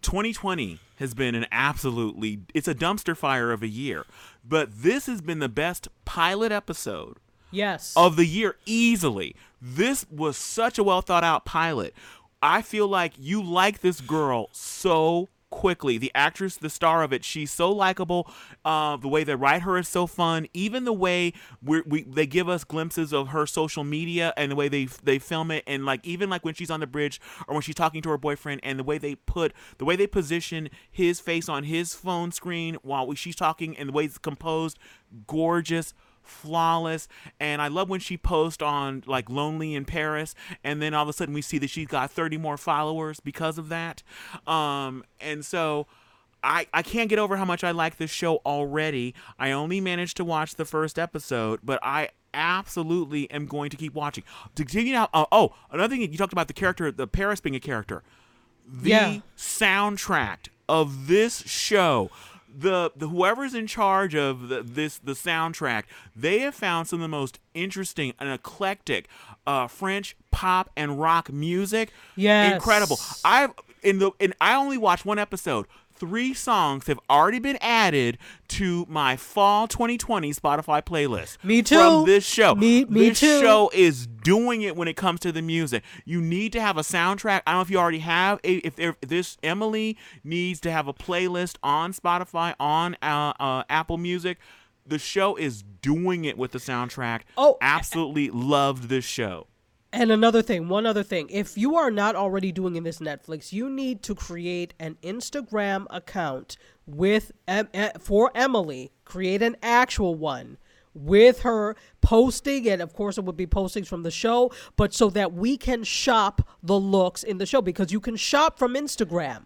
2020 has been an absolutely it's a dumpster fire of a year. But this has been the best pilot episode yes. of the year easily. This was such a well thought out pilot. I feel like you like this girl so quickly. The actress, the star of it, she's so likable. Uh, the way they write her is so fun. Even the way we we they give us glimpses of her social media and the way they they film it, and like even like when she's on the bridge or when she's talking to her boyfriend, and the way they put the way they position his face on his phone screen while she's talking, and the way it's composed, gorgeous flawless. And I love when she posts on like Lonely in Paris, and then all of a sudden we see that she's got 30 more followers because of that. Um, and so. I, I can't get over how much I like this show already. I only managed to watch the first episode, but I absolutely am going to keep watching. To you now, uh, oh, another thing you talked about the character, the Paris being a character. The yeah. soundtrack of this show the, the whoever's in charge of the, this the soundtrack, they have found some of the most interesting and eclectic uh, French pop and rock music. Yeah, incredible. I've in the and I only watched one episode three songs have already been added to my fall 2020 Spotify playlist. Me too. From this show. Me, me this too. show is doing it when it comes to the music. You need to have a soundtrack. I don't know if you already have. If, if this Emily needs to have a playlist on Spotify, on uh, uh, Apple Music. The show is doing it with the soundtrack. Oh, absolutely loved this show. And another thing, one other thing. If you are not already doing in this Netflix, you need to create an Instagram account with eh, for Emily. Create an actual one with her posting and of course it would be postings from the show, but so that we can shop the looks in the show because you can shop from Instagram.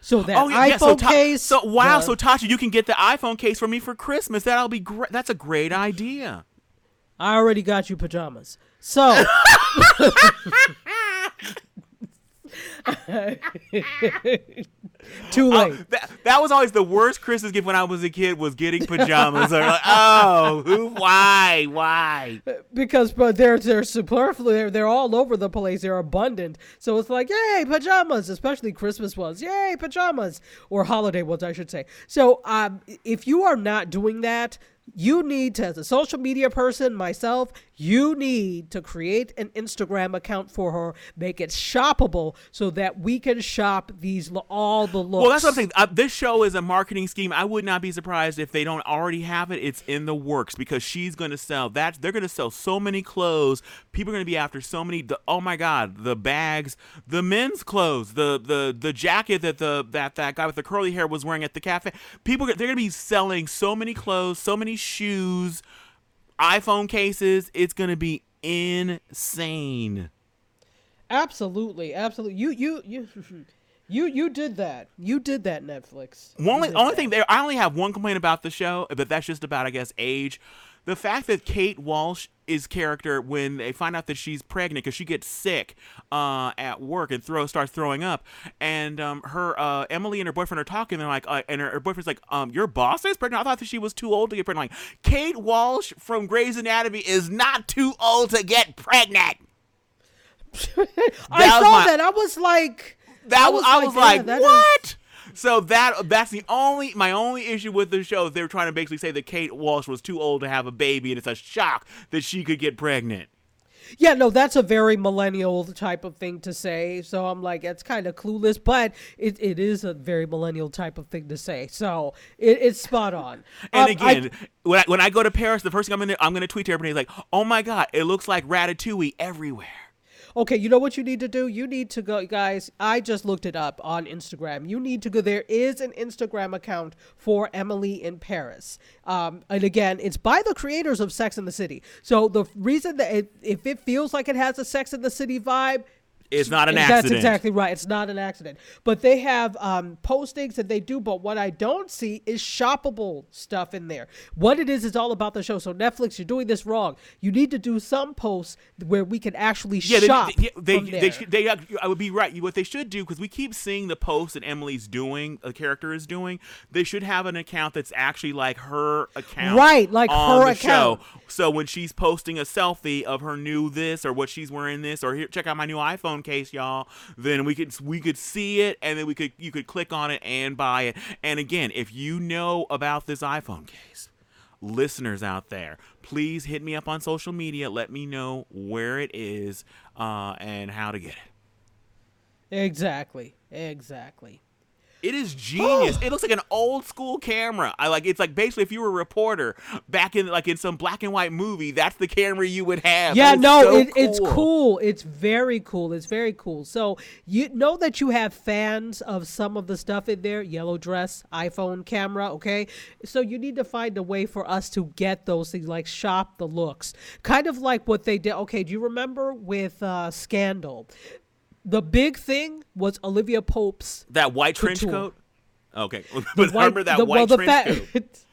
So that oh, yeah, iPhone yeah, so case. So wow, the, so Tachi, you can get the iPhone case for me for Christmas. That'll be great. That's a great idea. I already got you pajamas. So. Too late. Uh, that, that was always the worst Christmas gift when I was a kid was getting pajamas. like, oh, who, why, why? Because but they're they're superfluous. They're, they're all over the place. They're abundant. So it's like, yay, pajamas, especially Christmas ones. Yay, pajamas or holiday ones, I should say. So um, if you are not doing that, you need to, as a social media person, myself, you need to create an Instagram account for her, make it shoppable so that we can shop these all the looks. Well, that's what I'm saying. Uh, this show is a marketing scheme. I would not be surprised if they don't already have it. It's in the works because she's going to sell that. They're going to sell so many clothes. People are going to be after so many. The, oh my God, the bags, the men's clothes, the the the jacket that the that that guy with the curly hair was wearing at the cafe. People they're going to be selling so many clothes, so many shoes, iPhone cases. It's going to be insane. Absolutely, absolutely. You you you You you did that. You did that, Netflix. Only only that. thing there, I only have one complaint about the show, but that's just about I guess age. The fact that Kate Walsh is character when they find out that she's pregnant because she gets sick uh, at work and throw starts throwing up, and um, her uh, Emily and her boyfriend are talking. They're like, uh, and her, her boyfriend's like, um, your boss is pregnant. I thought that she was too old to get pregnant. Like Kate Walsh from Grey's Anatomy is not too old to get pregnant. I saw my- that. I was like, That I was, I like, was yeah, like, that is- what? So that that's the only my only issue with the show. is They were trying to basically say that Kate Walsh was too old to have a baby, and it's a shock that she could get pregnant. yeah, no, that's a very millennial type of thing to say. So I'm like, it's kind of clueless, but it, it is a very millennial type of thing to say. So it, it's spot on. And Um, I- again, when I, when I go to Paris, the first thing I'm gonna I'm gonna tweet to everybody like, "Oh my god, it looks like Ratatouille everywhere." Okay, you know what you need to do? You need to go, guys. I just looked it up on Instagram. You need to go. There is an Instagram account for Emily in Paris. Um, and again, it's by the creators of Sex in the City. So the reason that it, if it feels like it has a Sex in the City vibe, It's not an accident. That's exactly right. It's not an accident. But they have um, postings that they do. But what I don't see is shoppable stuff in there. What it is is all about the show. So Netflix, you're doing this wrong. You need to do some posts where we can actually Yeah, they, shop. they, they, they, should- they, I would be right. What they should do, because we keep seeing the posts that Emily's doing, a character is doing, they should have an account that's actually like her account. Right, like her the account. show. So when she's posting a selfie of her new this or what she's wearing this or here, check out my new iPhone case, y'all. Then we could we could see it and then we could you could click on it and buy it. And again, if you know about this iPhone case, listeners out there, please hit me up on social media. Let me know where it is uh, and how to get it. Exactly. Exactly. It is genius. it looks like an old school camera. I like it's like basically if you were a reporter back in like in some black and white movie, that's the camera you would have. Yeah, no, so it, it's cool. It's very cool. It's very cool. So you know that you have fans of some of the stuff in there, yellow dress, iPhone camera, okay? So you need to find a way for us to get those things like shop the looks. Kind of like what they did. Okay, do you remember with uh, Scandal? The big thing was Olivia Pope's That white trench Couture. coat. Okay, but white- remember that the- white well, trench fact, coat.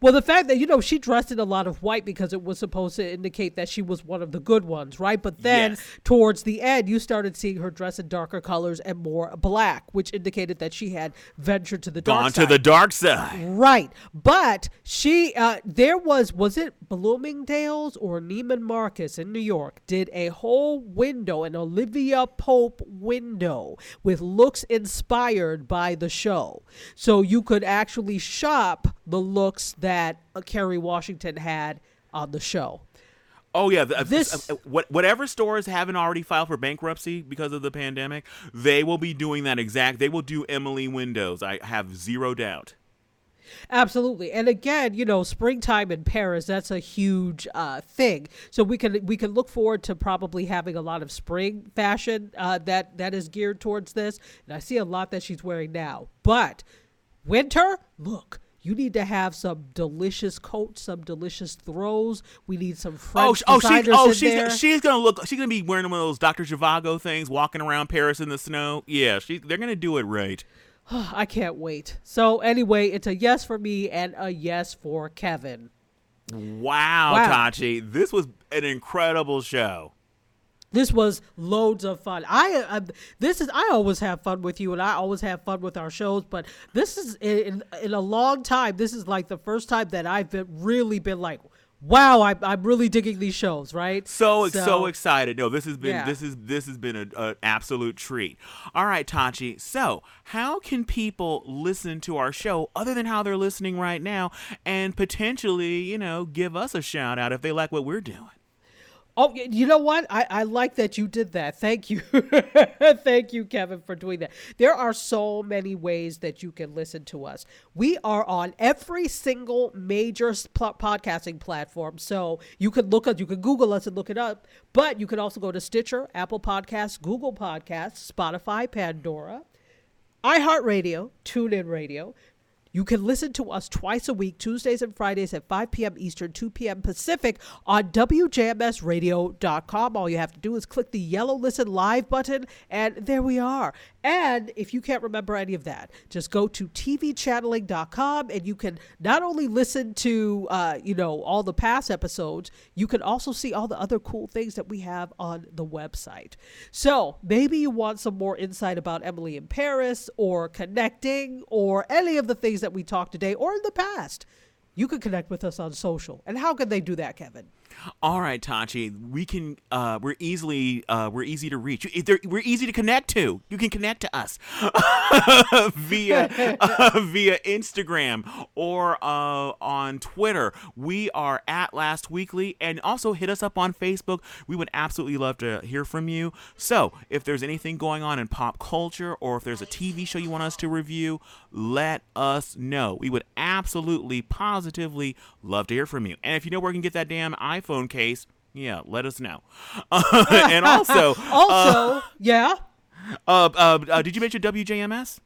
well, the fact that you know she dressed in a lot of white because it was supposed to indicate that she was one of the good ones, right? But then Yes. towards the end, you started seeing her dress in darker colors and more black, which indicated that she had ventured to the dark side. Gone side. to the dark side. Right, but she, uh, there was, was it Bloomingdale's or Neiman Marcus in New York did a whole window, an Olivia Pope window with looks inspired by the show, so you could actually shop the looks that uh, Kerry Washington had on the show. Oh yeah, the, This- uh, uh, what, whatever stores haven't already filed for bankruptcy because of the pandemic, they will be doing that exact. They will do Emily Windows. I have zero doubt. Absolutely, and again, you know, springtime in Paris that's a huge uh, thing. So we can we can look forward to probably having a lot of spring fashion uh, that that is geared towards this. And I see a lot that she's wearing now. But winter, look, you need to have some delicious coats, some delicious throws. We need some oh, French Oh, oh, she's oh she's there. she's gonna look. She's gonna be wearing one of those Dr. Zhivago things, walking around Paris in the snow. Yeah, she, they're gonna do it right. I can't wait. So anyway, it's a yes for me and a yes for Kevin. Wow, Wow. Tachi, this was an incredible show. This was loads of fun. I, I this is I always have fun with you, and I always have fun with our shows. But this is in in a long time. This is like the first time that I've been really been like, wow, I, I'm really digging these shows. Right? So so, excited. No, this has been Yeah. this is this has been an absolute treat. All right, Tachi. So how can people listen to our show other than how they're listening right now, and potentially, you know, give us a shout out if they like what we're doing? Oh, you know what? I, I like that you did that. Thank you. Thank you, Kevin, for doing that. There are so many ways that you can listen to us. We are on every single major podcasting platform. So you can look up, you can Google us and look it up, but you can also go to Stitcher, Apple Podcasts, Google Podcasts, Spotify, Pandora, iHeartRadio, TuneIn Radio. You can listen to us twice a week, Tuesdays and Fridays at 5 p.m. Eastern, 2 p.m. Pacific on WJMSradio.com. All you have to do is click the yellow Listen Live button, and there we are. And if you can't remember any of that, just go to tvchanneling.com and you can not only listen to, uh, you know, all the past episodes, you can also see all the other cool things that we have on the website. So maybe you want some more insight about Emily in Paris or connecting or any of the things that we talked today or in the past. You can connect with us on social. And how can they do that, Kevin? All right, Tachi, we can. Uh, we're easily. Uh, we're easy to reach. We're easy to connect to. You can connect to us via uh, via Instagram or uh, on Twitter. We are at Last Weekly, and also hit us up on Facebook. We would absolutely love to hear from you. So, if there's anything going on in pop culture, or if there's a TV show you want us to review, let us know. We would absolutely, positively love to hear from you. And if you know where we can get that damn iPhone case, yeah, let us know. and also, also, uh, yeah. Uh, uh, uh, did you mention WJMS?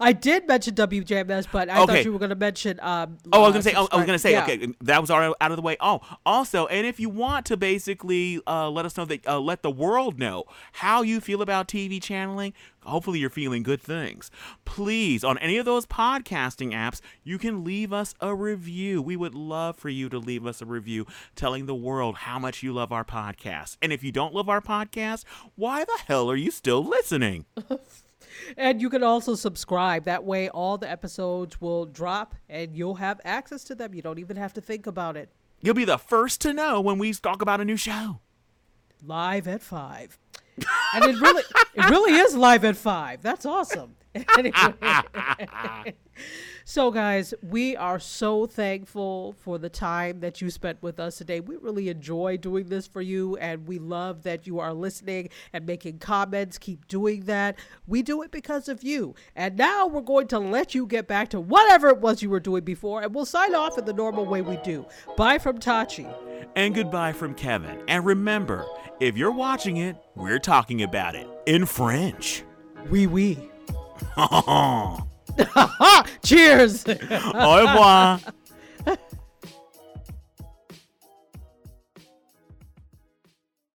I did mention WJMS, but I okay. thought you were going to mention. Um, oh, I was going to say. Oh, I was going to say. Yeah. Okay, that was already out of the way. Oh, also, and if you want to basically uh, let us know that, uh, let the world know how you feel about TV channeling. Hopefully, you're feeling good things. Please, on any of those podcasting apps, you can leave us a review. We would love for you to leave us a review telling the world how much you love our podcast. And if you don't love our podcast, why the hell are you still listening? and you can also subscribe. That way, all the episodes will drop and you'll have access to them. You don't even have to think about it. You'll be the first to know when we talk about a new show. Live at five. and it really it really is live at five. That's awesome. so, guys, we are so thankful for the time that you spent with us today. We really enjoy doing this for you, and we love that you are listening and making comments. Keep doing that. We do it because of you. And now we're going to let you get back to whatever it was you were doing before, and we'll sign off in the normal way we do. Bye from Tachi. And goodbye from Kevin. And remember, if you're watching it, we're talking about it in French. Oui, oui. Cheers. Au revoir.